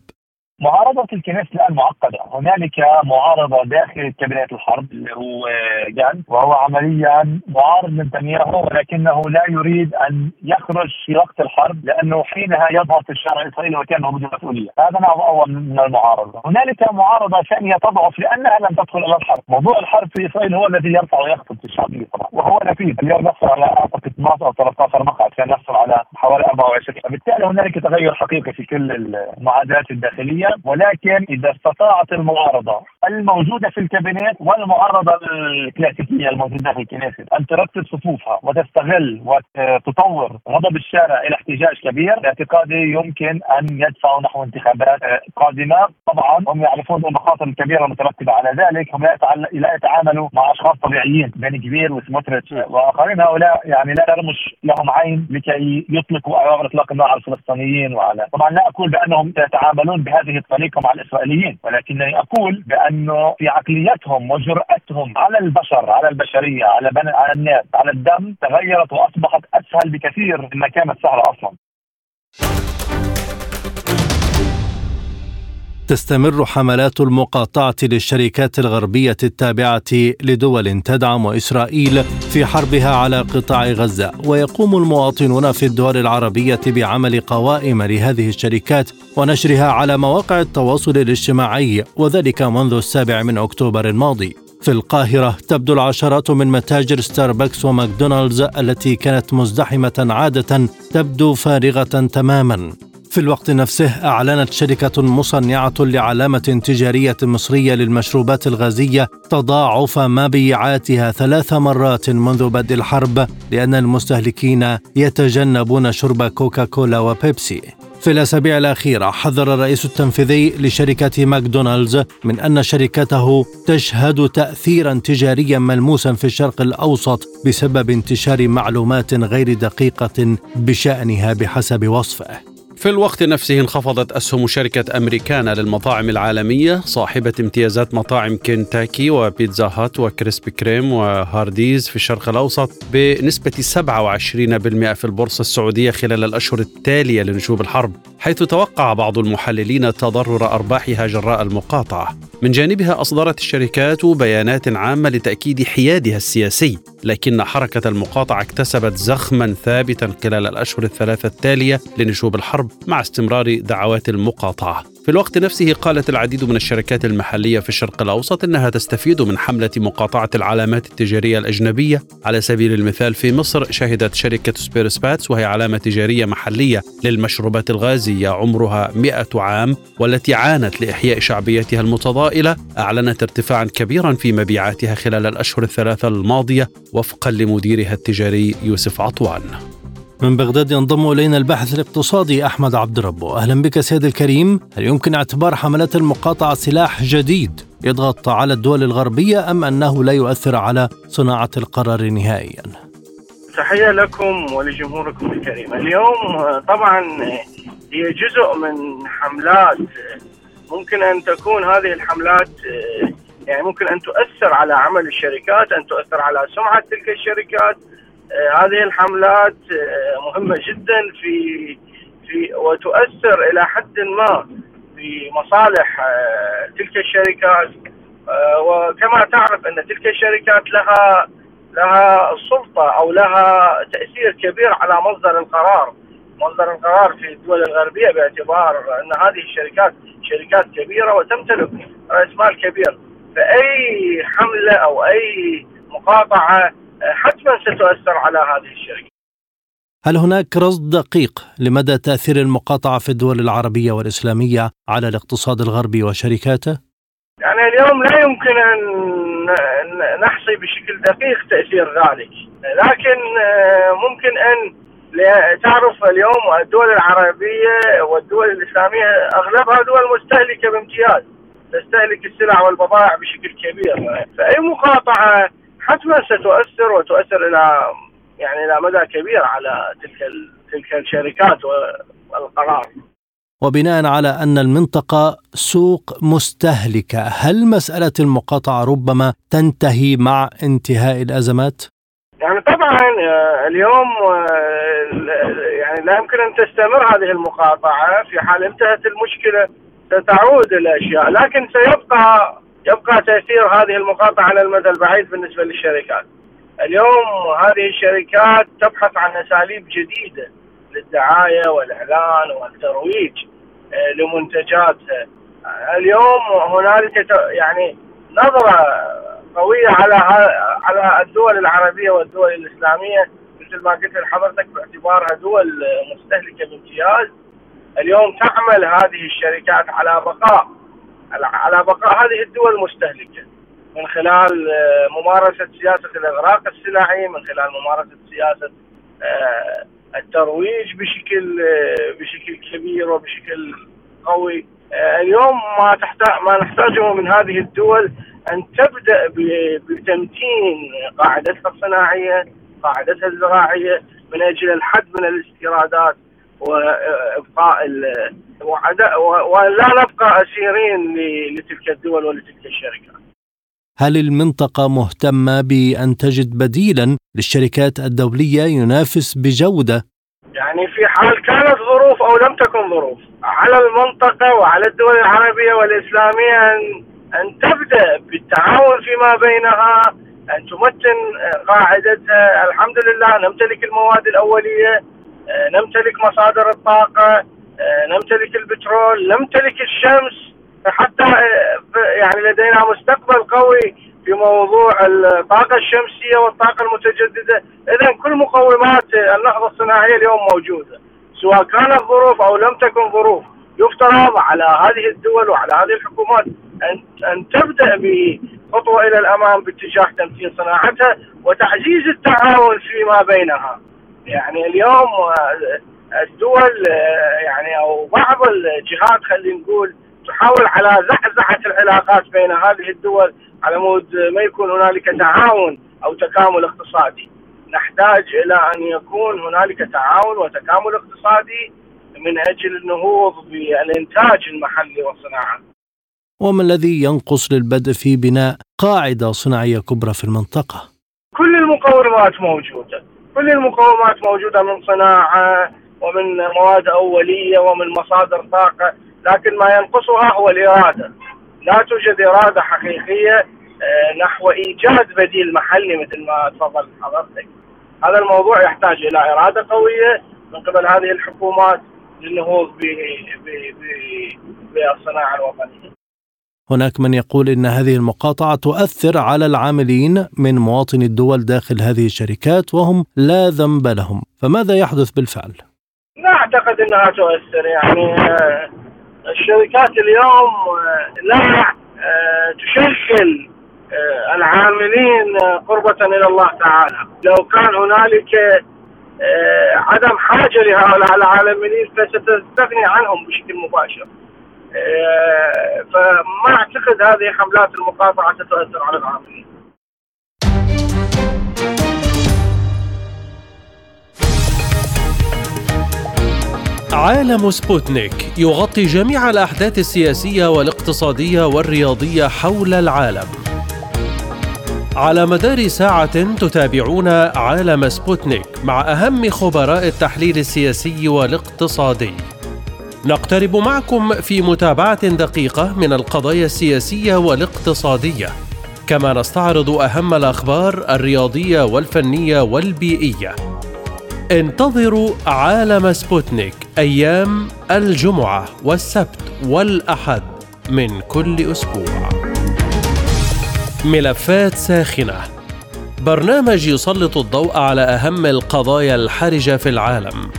معارضة الكنيسة الآن معقدة. هنالك معارضة داخل كابينة الحرب اللي هو جان وهو عمليا معارض لنتنياهو ولكنه لا يريد أن يخرج في وقت الحرب لأنه حينها يظهر في الشارع الإسرائيلي وكأنه بدون مسؤولية. هذا نوع أول من المعارضة. هنالك معارضة ثانية تضعف لأنها لم تدخل إلى الحرب. موضوع الحرب في إسرائيل هو الذي يرفع ويخفض في الشعبية طبعا وهو نفيذ. اليوم نحصل على أعتقد 12 أو 13 مقعد كان يحصل على حوالي 24 بالتالي هنالك تغير حقيقي في كل المعادلات الداخلية. ولكن إذا استطاعت المعارضة الموجودة في الكابينت والمعارضة الكلاسيكية الموجودة في الكنيست أن ترتب صفوفها وتستغل وتطور غضب الشارع إلى احتجاج كبير باعتقادي يمكن أن يدفعوا نحو انتخابات قادمة. طبعا هم يعرفون المخاطر الكبيرة المترتبة على ذلك هم لا يتعاملوا مع أشخاص طبيعيين بن كبير وسموتريتش وآخرين. هؤلاء يعني لا يرمش لهم عين لكي يطلقوا إطلاق النار على الفلسطينيين وعلى طبعا لا أقول بأنهم يتعاملون بهذه الطريقة مع الإسرائيليين. ولكنني أقول بأنه في عقليتهم وجرأتهم على البشر على البشرية على بن... على الناس على الدم تغيرت وأصبحت أسهل بكثير مما كانت سهله أصلا. تستمر حملات المقاطعة للشركات الغربية التابعة لدول تدعم إسرائيل في حربها على قطاع غزة. ويقوم المواطنون في الدول العربية بعمل قوائم لهذه الشركات ونشرها على مواقع التواصل الاجتماعي وذلك منذ السابع من أكتوبر الماضي. في القاهرة تبدو العشرات من متاجر ستاربكس وماكدونالدز التي كانت مزدحمة عادة تبدو فارغة تماما. في الوقت نفسه أعلنت شركة مصنعة لعلامة تجارية مصرية للمشروبات الغازية تضاعف مبيعاتها ثلاث مرات منذ بدء الحرب لأن المستهلكين يتجنبون شرب كوكاكولا وبيبسي. في الأسابيع الأخيرة حذر الرئيس التنفيذي لشركة ماكدونالدز من أن شركته تشهد تأثيرا تجاريا ملموسا في الشرق الأوسط بسبب انتشار معلومات غير دقيقة بشأنها بحسب وصفه. في الوقت نفسه انخفضت أسهم شركة أمريكانا للمطاعم العالمية صاحبة امتيازات مطاعم كنتاكي وبيتزا هات وكريسبي كريم وهارديز في الشرق الأوسط بنسبة 27% في البورصة السعودية خلال الأشهر التالية لنشوب الحرب حيث توقع بعض المحللين تضرر أرباحها جراء المقاطعة. من جانبها أصدرت الشركات بيانات عامة لتأكيد حيادها السياسي لكن حركة المقاطعة اكتسبت زخما ثابتا خلال الأشهر الثلاثة التالية لنشوب الحرب مع استمرار دعوات المقاطعة. في الوقت نفسه قالت العديد من الشركات المحلية في الشرق الأوسط أنها تستفيد من حملة مقاطعة العلامات التجارية الأجنبية. على سبيل المثال في مصر شهدت شركة سبيرسباتس وهي علامة تجارية محلية للمشروبات الغازية عمرها 100 عام والتي عانت لإحياء شعبيتها المتضائلة أعلنت ارتفاعا كبيرا في مبيعاتها خلال الأشهر الثلاثة الماضية وفقا لمديرها التجاري يوسف عطوان. من بغداد ينضم إلينا الباحث الاقتصادي أحمد عبد ربه. أهلا بك سيد الكريم. هل يمكن اعتبار حملات المقاطعة سلاح جديد يضغط على الدول الغربية أم أنه لا يؤثر على صناعة القرار نهائيا؟ تحية لكم ولجمهوركم الكريم. اليوم طبعا هي جزء من حملات. ممكن أن تكون هذه الحملات يعني ممكن أن تؤثر على عمل الشركات أن تؤثر على سمعة تلك الشركات هذه الحملات آه، مهمة جدا في في وتؤثر إلى حد ما في مصالح آه، تلك الشركات. وكما تعرف أن تلك الشركات لها لها سلطة أو لها تأثير كبير على مصدر القرار. مصدر القرار في الدول الغربية باعتبار أن هذه الشركات شركات كبيرة وتمتلك رأس مال كبير. فأي حملة أو أي مقاطعة حتما ستؤثر على هذه الشركة. هل هناك رصد دقيق لمدى تأثير المقاطعة في الدول العربية والإسلامية على الاقتصاد الغربي وشركاته؟ يعني اليوم لا يمكن أن نحصي بشكل دقيق تأثير ذلك، لكن آه، ممكن أن تعرف اليوم الدول العربية والدول الإسلامية أغلبها دول مستهلكة بامتياز، تستهلك السلع والبضائع بشكل كبير، فأي مقاطعة حتما ستؤثر وتؤثر إلى يعني إلى مدى كبير على تلك تلك الشركات والقرار. وبناء على أن المنطقة سوق مستهلكة، هل مسألة المقاطعة ربما تنتهي مع انتهاء الأزمات؟ يعني طبعا آه، اليوم آه، يعني لا يمكن أن تستمر هذه المقاطعة في حال انتهت المشكلة ستعود الأشياء لكن سيبقى يبقى تأثير هذه المقاطعة على المدى البعيد بالنسبة للشركات. اليوم هذه الشركات تبحث عن أساليب جديدة للدعاية والإعلان والترويج آه، لمنتجاتها. اليوم هنالك يعني نظرة قوية على على الدول العربية والدول الإسلامية مثل ما قلت لحضرتك باعتبارها دول مستهلكة بامتياز اليوم تعمل هذه الشركات على بقاء على بقاء هذه الدول مستهلكة. من خلال آه، ممارسة سياسة الإغراق السلعي من خلال ممارسة سياسة آه، الترويج بشكل آه، بشكل كبير وبشكل قوي. اليوم ما تحتاج ما نحتاجه من هذه الدول أن تبدأ بتمتين قاعدتها الصناعية قاعدتها الزراعية من أجل الحد من الاستيرادات. وإبقاء ولا نبقى أسيرين لتلك الدول ولتلك الشركات. هل المنطقة مهتمة بأن تجد بديلا للشركات الدولية ينافس بجودة؟ يعني في حال كانت ظروف أو لم تكن ظروف على المنطقة وعلى الدول العربية والإسلامية أن, أن تبدأ بالتعاون فيما بينها أن تمتن قاعدتها الحمد لله نمتلك المواد الأولية نمتلك مصادر الطاقة آه، نمتلك البترول نمتلك الشمس. حتى آه، يعني لدينا مستقبل قوي في موضوع الطاقة الشمسية والطاقة المتجددة. إذا كل مقومات النهضة الصناعية اليوم موجودة. سواء كانت ظروف أو لم تكن ظروف يفترض على هذه الدول وعلى هذه الحكومات أن أن تبدأ بخطوة إلى الأمام باتجاه تمكين صناعتها وتعزيز التعاون فيما بينها. يعني اليوم آه، الدول آه، يعني أو بعض الجهات خلينا نقول تحاول على زعزعه العلاقات بين هذه الدول على مود ما يكون هنالك تعاون أو تكامل اقتصادي. نحتاج إلى أن يكون هنالك تعاون وتكامل اقتصادي من أجل النهوض بالإنتاج المحلي والصناعة. وما الذي ينقص للبدء في بناء قاعدة صناعية كبرى في المنطقة؟ كل المقومات موجودة، كل المقومات موجودة من صناعة ومن مواد أولية ومن مصادر طاقة لكن ما ينقصها هو الإرادة. لا توجد إرادة حقيقية آه، نحو إيجاد بديل محلي مثل ما تفضل حضرتك. هذا الموضوع يحتاج إلى إرادة قوية من قبل هذه الحكومات للنهوض بالصناعة الوطنية. هناك من يقول إن هذه المقاطعة تؤثر على العاملين من مواطني الدول داخل هذه الشركات وهم لا ذنب لهم، فماذا يحدث بالفعل؟ لا أعتقد إنها تؤثر يعني آه، الشركات اليوم آه، لا آه، تشغل العاملين قربة إلى الله تعالى، لو كان هنالك عدم حاجة لهؤلاء العالميين فستستغني عنهم بشكل مباشر. فما أعتقد هذه حملات المقاطعة ستؤثر على العاملين عالم سبوتنيك يغطي جميع الأحداث السياسية والاقتصادية والرياضية حول العالم. على مدار ساعة تتابعون عالم سبوتنيك مع أهم خبراء التحليل السياسي والاقتصادي. نقترب معكم في متابعة دقيقة من القضايا السياسية والاقتصادية، كما نستعرض أهم الأخبار الرياضية والفنية والبيئية. انتظروا عالم سبوتنيك أيام الجمعة والسبت والأحد من كل أسبوع. ملفات ساخنة برنامج يسلط الضوء على أهم القضايا الحرجة في العالم.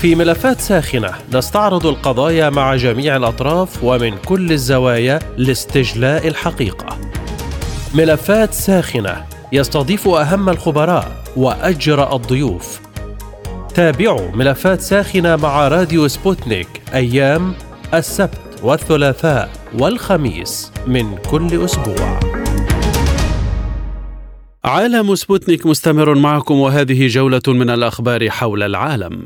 في ملفات ساخنة نستعرض القضايا مع جميع الأطراف ومن كل الزوايا لاستجلاء الحقيقة. ملفات ساخنة يستضيف أهم الخبراء وأجرأ الضيوف تابعوا ملفات ساخنة مع راديو سبوتنيك أيام السبت والثلاثاء والخميس من كل أسبوع. عالم سبوتنيك مستمر معكم وهذه جولة من الأخبار حول العالم.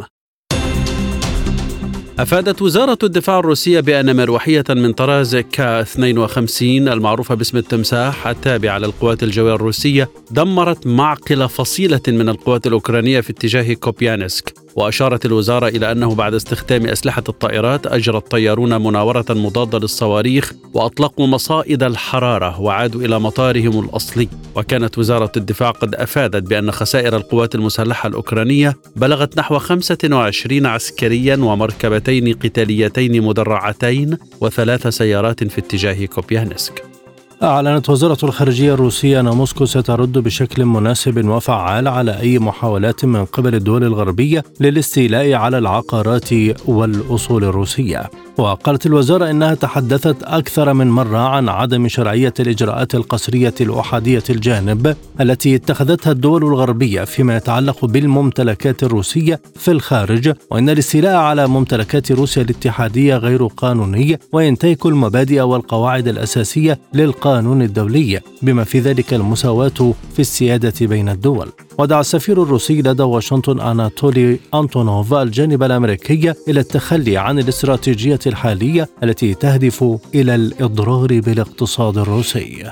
أفادت وزارة الدفاع الروسية بأن مروحية من طراز كا 52 المعروفة باسم التمساح التابعة للقوات الجوية الروسية دمرت معقل فصيلة من القوات الأوكرانية في اتجاه كوبيانسك. وأشارت الوزارة إلى أنه بعد استخدام أسلحة الطائرات أجرى الطيارون مناورة مضادة للصواريخ وأطلقوا مصائد الحرارة وعادوا إلى مطارهم الأصلي. وكانت وزارة الدفاع قد أفادت بأن خسائر القوات المسلحة الأوكرانية بلغت نحو 25 عسكريا ومركبتين قتاليتين مدرعتين وثلاث سيارات في اتجاه كوبيانسك. أعلنت وزارة الخارجية الروسية أن موسكو سترد بشكل مناسب وفعال على أي محاولات من قبل الدول الغربية للاستيلاء على العقارات والأصول الروسية. وقالت الوزارة إنها تحدثت أكثر من مرة عن عدم شرعية الإجراءات القسرية الأحادية الجانب التي اتخذتها الدول الغربية فيما يتعلق بالممتلكات الروسية في الخارج وإن الاستيلاء على ممتلكات روسيا الاتحادية غير قانوني وينتهك المبادئ والقواعد الأساسية للقانون الدولي بما في ذلك المساواة في السيادة بين الدول. ودعا السفير الروسي لدى واشنطن أناتولي أنتونوف الجانب الأمريكي إلى التخلي عن الاستراتيجية الحالية التي تهدف إلى الإضرار بالاقتصاد الروسي.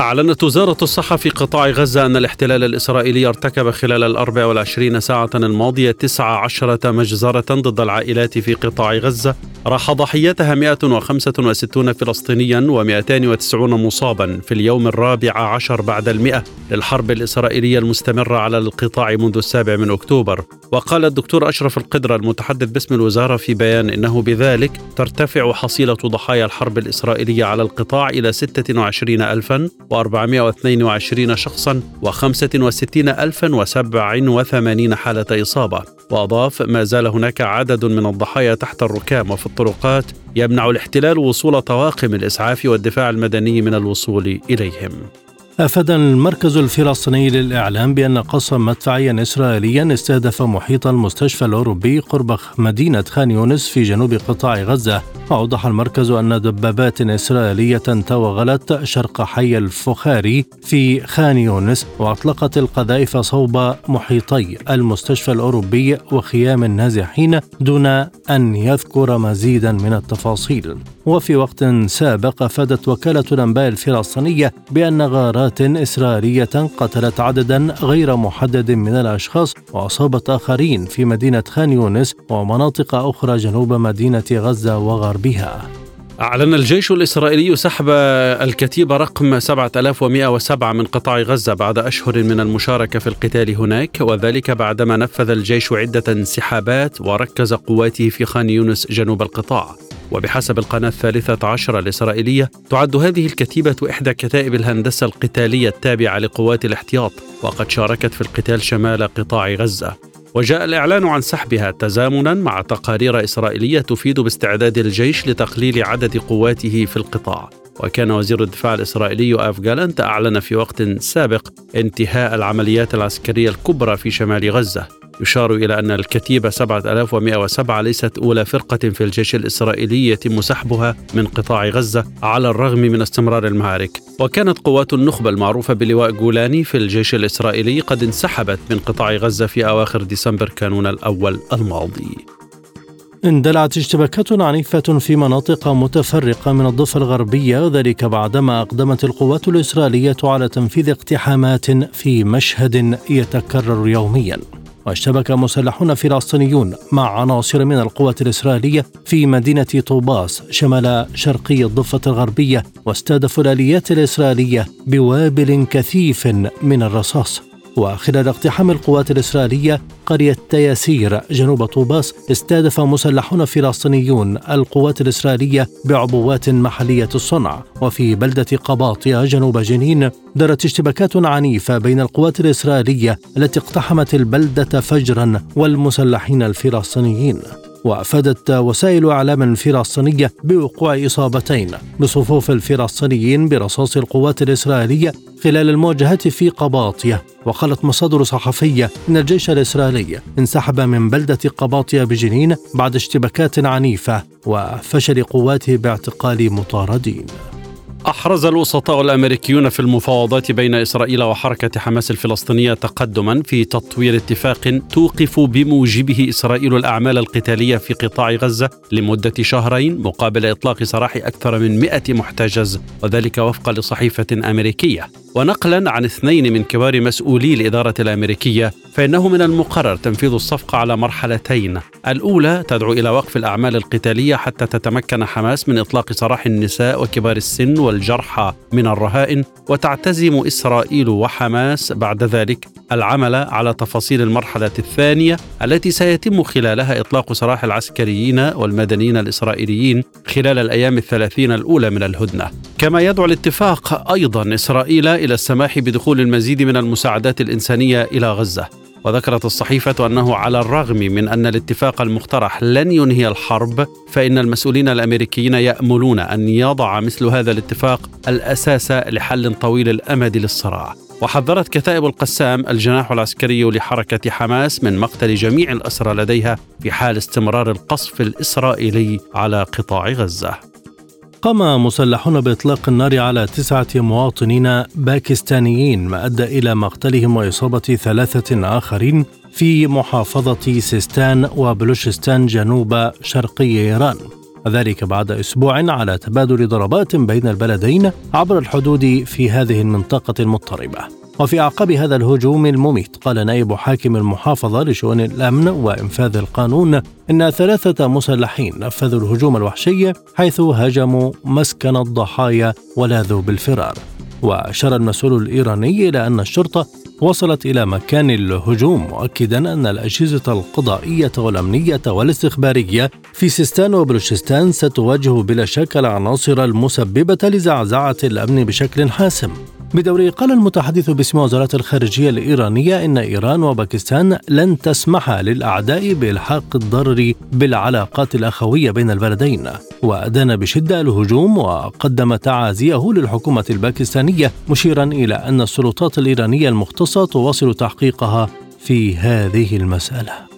أعلنت وزارة الصحة في قطاع غزة أن الاحتلال الإسرائيلي ارتكب خلال الأربع والعشرين ساعة الماضية تسعة عشرة مجزرة ضد العائلات في قطاع غزة. راح ضحيتها 165 فلسطينيا و290 مصابا في اليوم الرابع عشر بعد المئة للحرب الإسرائيلية المستمرة على القطاع منذ السابع من أكتوبر. وقال الدكتور أشرف القدرة المتحدث باسم الوزارة في بيان إنه بذلك ترتفع حصيلة ضحايا الحرب الإسرائيلية على القطاع إلى 26422 شخصا و65087 حالة إصابة. وأضاف ما زال هناك عدد من الضحايا تحت الركام وفي الطرقات يمنع الاحتلال وصول طواقم الإسعاف والدفاع المدني من الوصول إليهم. أفاد المركز الفلسطيني للإعلام بأن قصفا مدفعيا إسرائيليا استهدف محيط المستشفى الأوروبي قرب مدينة خان يونس في جنوب قطاع غزة. وأوضح المركز أن دبابات إسرائيلية توغلت شرق حي الفخاري في خان يونس وأطلقت القذائف صوب محيطي المستشفى الأوروبي وخيام النازحين دون أن يذكر مزيدا من التفاصيل. وفي وقت سابق أفادت وكالة الأنباء الفلسطينية بأن غارات إسرائيلية قتلت عددا غير محدد من الأشخاص وأصابت آخرين في مدينة خان يونس ومناطق أخرى جنوب مدينة غزة وغربها. أعلن الجيش الإسرائيلي سحب الكتيبة رقم 7107 من قطاع غزة بعد أشهر من المشاركة في القتال هناك وذلك بعدما نفذ الجيش عدة انسحابات وركز قواته في خان يونس جنوب القطاع. وبحسب القناة الثالثة عشر الإسرائيلية تعد هذه الكتيبة إحدى كتائب الهندسة القتالية التابعة لقوات الاحتياط وقد شاركت في القتال شمال قطاع غزة. وجاء الإعلان عن سحبها تزامنا مع تقارير إسرائيلية تفيد باستعداد الجيش لتقليل عدد قواته في القطاع. وكان وزير الدفاع الإسرائيلي آف جالنت أعلن في وقت سابق انتهاء العمليات العسكرية الكبرى في شمال غزة. يشار إلى أن الكتيبة 7107 ليست أولى فرقة في الجيش الإسرائيلي يتم سحبها من قطاع غزة على الرغم من استمرار المعارك. وكانت قوات النخبة المعروفة بلواء جولاني في الجيش الإسرائيلي قد انسحبت من قطاع غزة في أواخر ديسمبر كانون الأول الماضي. اندلعت اشتباكات عنيفة في مناطق متفرقة من الضفة الغربية وذلك بعدما أقدمت القوات الإسرائيلية على تنفيذ اقتحامات في مشهد يتكرر يوميا. واشتبك مسلحون فلسطينيون مع عناصر من القوات الإسرائيلية في مدينة طوباس شمال شرقي الضفة الغربية واستهدفوا الآليات الإسرائيلية بوابل كثيف من الرصاص. وخلال اقتحام القوات الإسرائيلية قرية تياسير جنوب طوباس استهدف مسلحون فلسطينيون القوات الإسرائيلية بعبوات محلية الصنع. وفي بلدة قباطية جنوب جنين دارت اشتباكات عنيفة بين القوات الإسرائيلية التي اقتحمت البلدة فجرا والمسلحين الفلسطينيين. وأفادت وسائل إعلام فلسطينيه بوقوع إصابتين بصفوف الفلسطينيين برصاص القوات الإسرائيلية خلال المواجهات في قباطية. وقالت مصادر صحفية إن الجيش الإسرائيلي انسحب من بلدة قباطية بجنين بعد اشتباكات عنيفة وفشل قواته باعتقال مطاردين. أحرز الوسطاء الأمريكيون في المفاوضات بين إسرائيل وحركة حماس الفلسطينية تقدما في تطوير اتفاق توقف بموجبه إسرائيل الأعمال القتالية في قطاع غزة لمدة شهرين مقابل إطلاق سراح أكثر من 100 محتجز وذلك وفقا لصحيفة أمريكية. ونقلا عن اثنين من كبار مسؤولي الإدارة الأمريكية فإنه من المقرر تنفيذ الصفقة على مرحلتين. الأولى تدعو إلى وقف الأعمال القتالية حتى تتمكن حماس من إطلاق سراح النساء وكبار السن والجرحى من الرهائن وتعتزم إسرائيل وحماس بعد ذلك العمل على تفاصيل المرحلة الثانية التي سيتم خلالها إطلاق سراح العسكريين والمدنيين الإسرائيليين خلال الأيام الثلاثين الأولى من الهدنة. كما يدعو الاتفاق أيضا إسرائيل إلى السماح بدخول المزيد من المساعدات الإنسانية إلى غزة. وذكرت الصحيفة أنه على الرغم من أن الاتفاق المقترح لن ينهي الحرب فإن المسؤولين الأمريكيين يأملون أن يضع مثل هذا الاتفاق الأساس لحل طويل الأمد للصراع. وحذرت كتائب القسام الجناح العسكري لحركة حماس من مقتل جميع الأسرى لديها في حال استمرار القصف الإسرائيلي على قطاع غزة. قام مسلحون بإطلاق النار على تسعة مواطنين باكستانيين ما أدى إلى مقتلهم وإصابة ثلاثة آخرين في محافظة سيستان وبلوشستان جنوب شرقي إيران. ذلك بعد أسبوع على تبادل ضربات بين البلدين عبر الحدود في هذه المنطقة المضطربة. وفي أعقاب هذا الهجوم المميت قال نائب حاكم المحافظة لشؤون الأمن وإنفاذ القانون إن ثلاثة مسلحين نفذوا الهجوم الوحشي حيث هاجموا مسكن الضحايا ولاذوا بالفرار. وأشار المسؤول الإيراني إلى أن الشرطة وصلت إلى مكان الهجوم مؤكدا أن الأجهزة القضائية والأمنية والاستخبارية في سيستان وبلوشستان ستواجه بلا شك العناصر المسببة لزعزعة الأمن بشكل حاسم. بدوره قال المتحدث باسم وزارة الخارجية الإيرانية إن إيران وباكستان لن تسمح للأعداء بإلحاق الضرر بالعلاقات الأخوية بين البلدين وأدان بشدة الهجوم وقدم تعازيه للحكومة الباكستانية مشيرا إلى أن السلطات الإيرانية المختصة تواصل تحقيقها في هذه المسألة.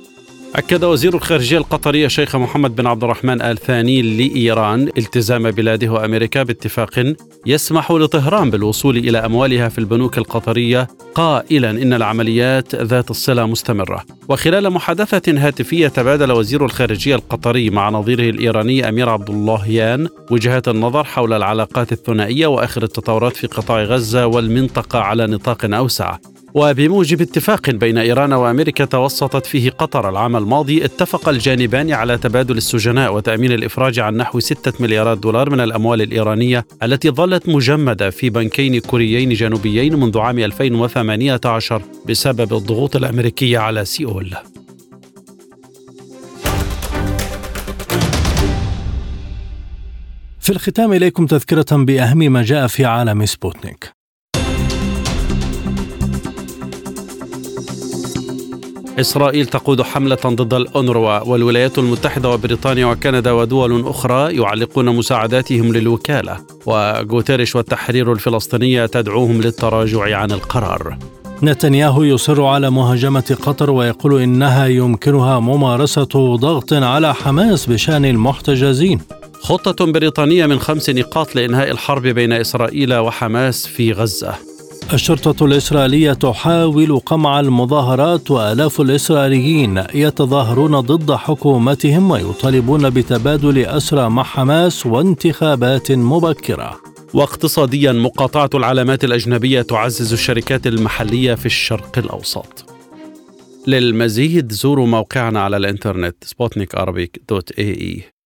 أكد وزير الخارجية القطري الشيخ محمد بن عبد الرحمن آل ثاني لإيران التزام بلاده وأمريكا باتفاق يسمح لطهران بالوصول إلى أموالها في البنوك القطرية قائلا إن العمليات ذات الصلة مستمرة. وخلال محادثة هاتفية تبادل وزير الخارجية القطري مع نظيره الإيراني أمير عبد اللهيان وجهات النظر حول العلاقات الثنائية وآخر التطورات في قطاع غزة والمنطقة على نطاق أوسع. وبموجب اتفاق بين إيران وأمريكا توسطت فيه قطر العام الماضي اتفق الجانبان على تبادل السجناء وتأمين الإفراج عن نحو 6 مليارات دولار من الأموال الإيرانية التي ظلت مجمدة في بنكين كوريين جنوبيين منذ عام 2018 بسبب الضغوط الأمريكية على سيول. في الختام إليكم تذكرة بأهم ما جاء في عالم سبوتنيك. إسرائيل تقود حملة ضد الأونروا والولايات المتحدة وبريطانيا وكندا ودول أخرى يعلقون مساعداتهم للوكالة وغوتيريش والتحرير الفلسطينية تدعوهم للتراجع عن القرار. نتنياهو يصر على مهاجمة قطر ويقول إنها يمكنها ممارسة ضغط على حماس بشأن المحتجزين. خطة بريطانية من خمس نقاط لإنهاء الحرب بين إسرائيل وحماس في غزة. الشرطة الإسرائيلية تحاول قمع المظاهرات وآلاف الإسرائيليين يتظاهرون ضد حكومتهم ويطالبون بتبادل أسرى مع حماس وانتخابات مبكرة. واقتصاديا مقاطعة العلامات الأجنبية تعزز الشركات المحلية في الشرق الأوسط. للمزيد زوروا موقعنا على الإنترنت سبوتنيك dot ae.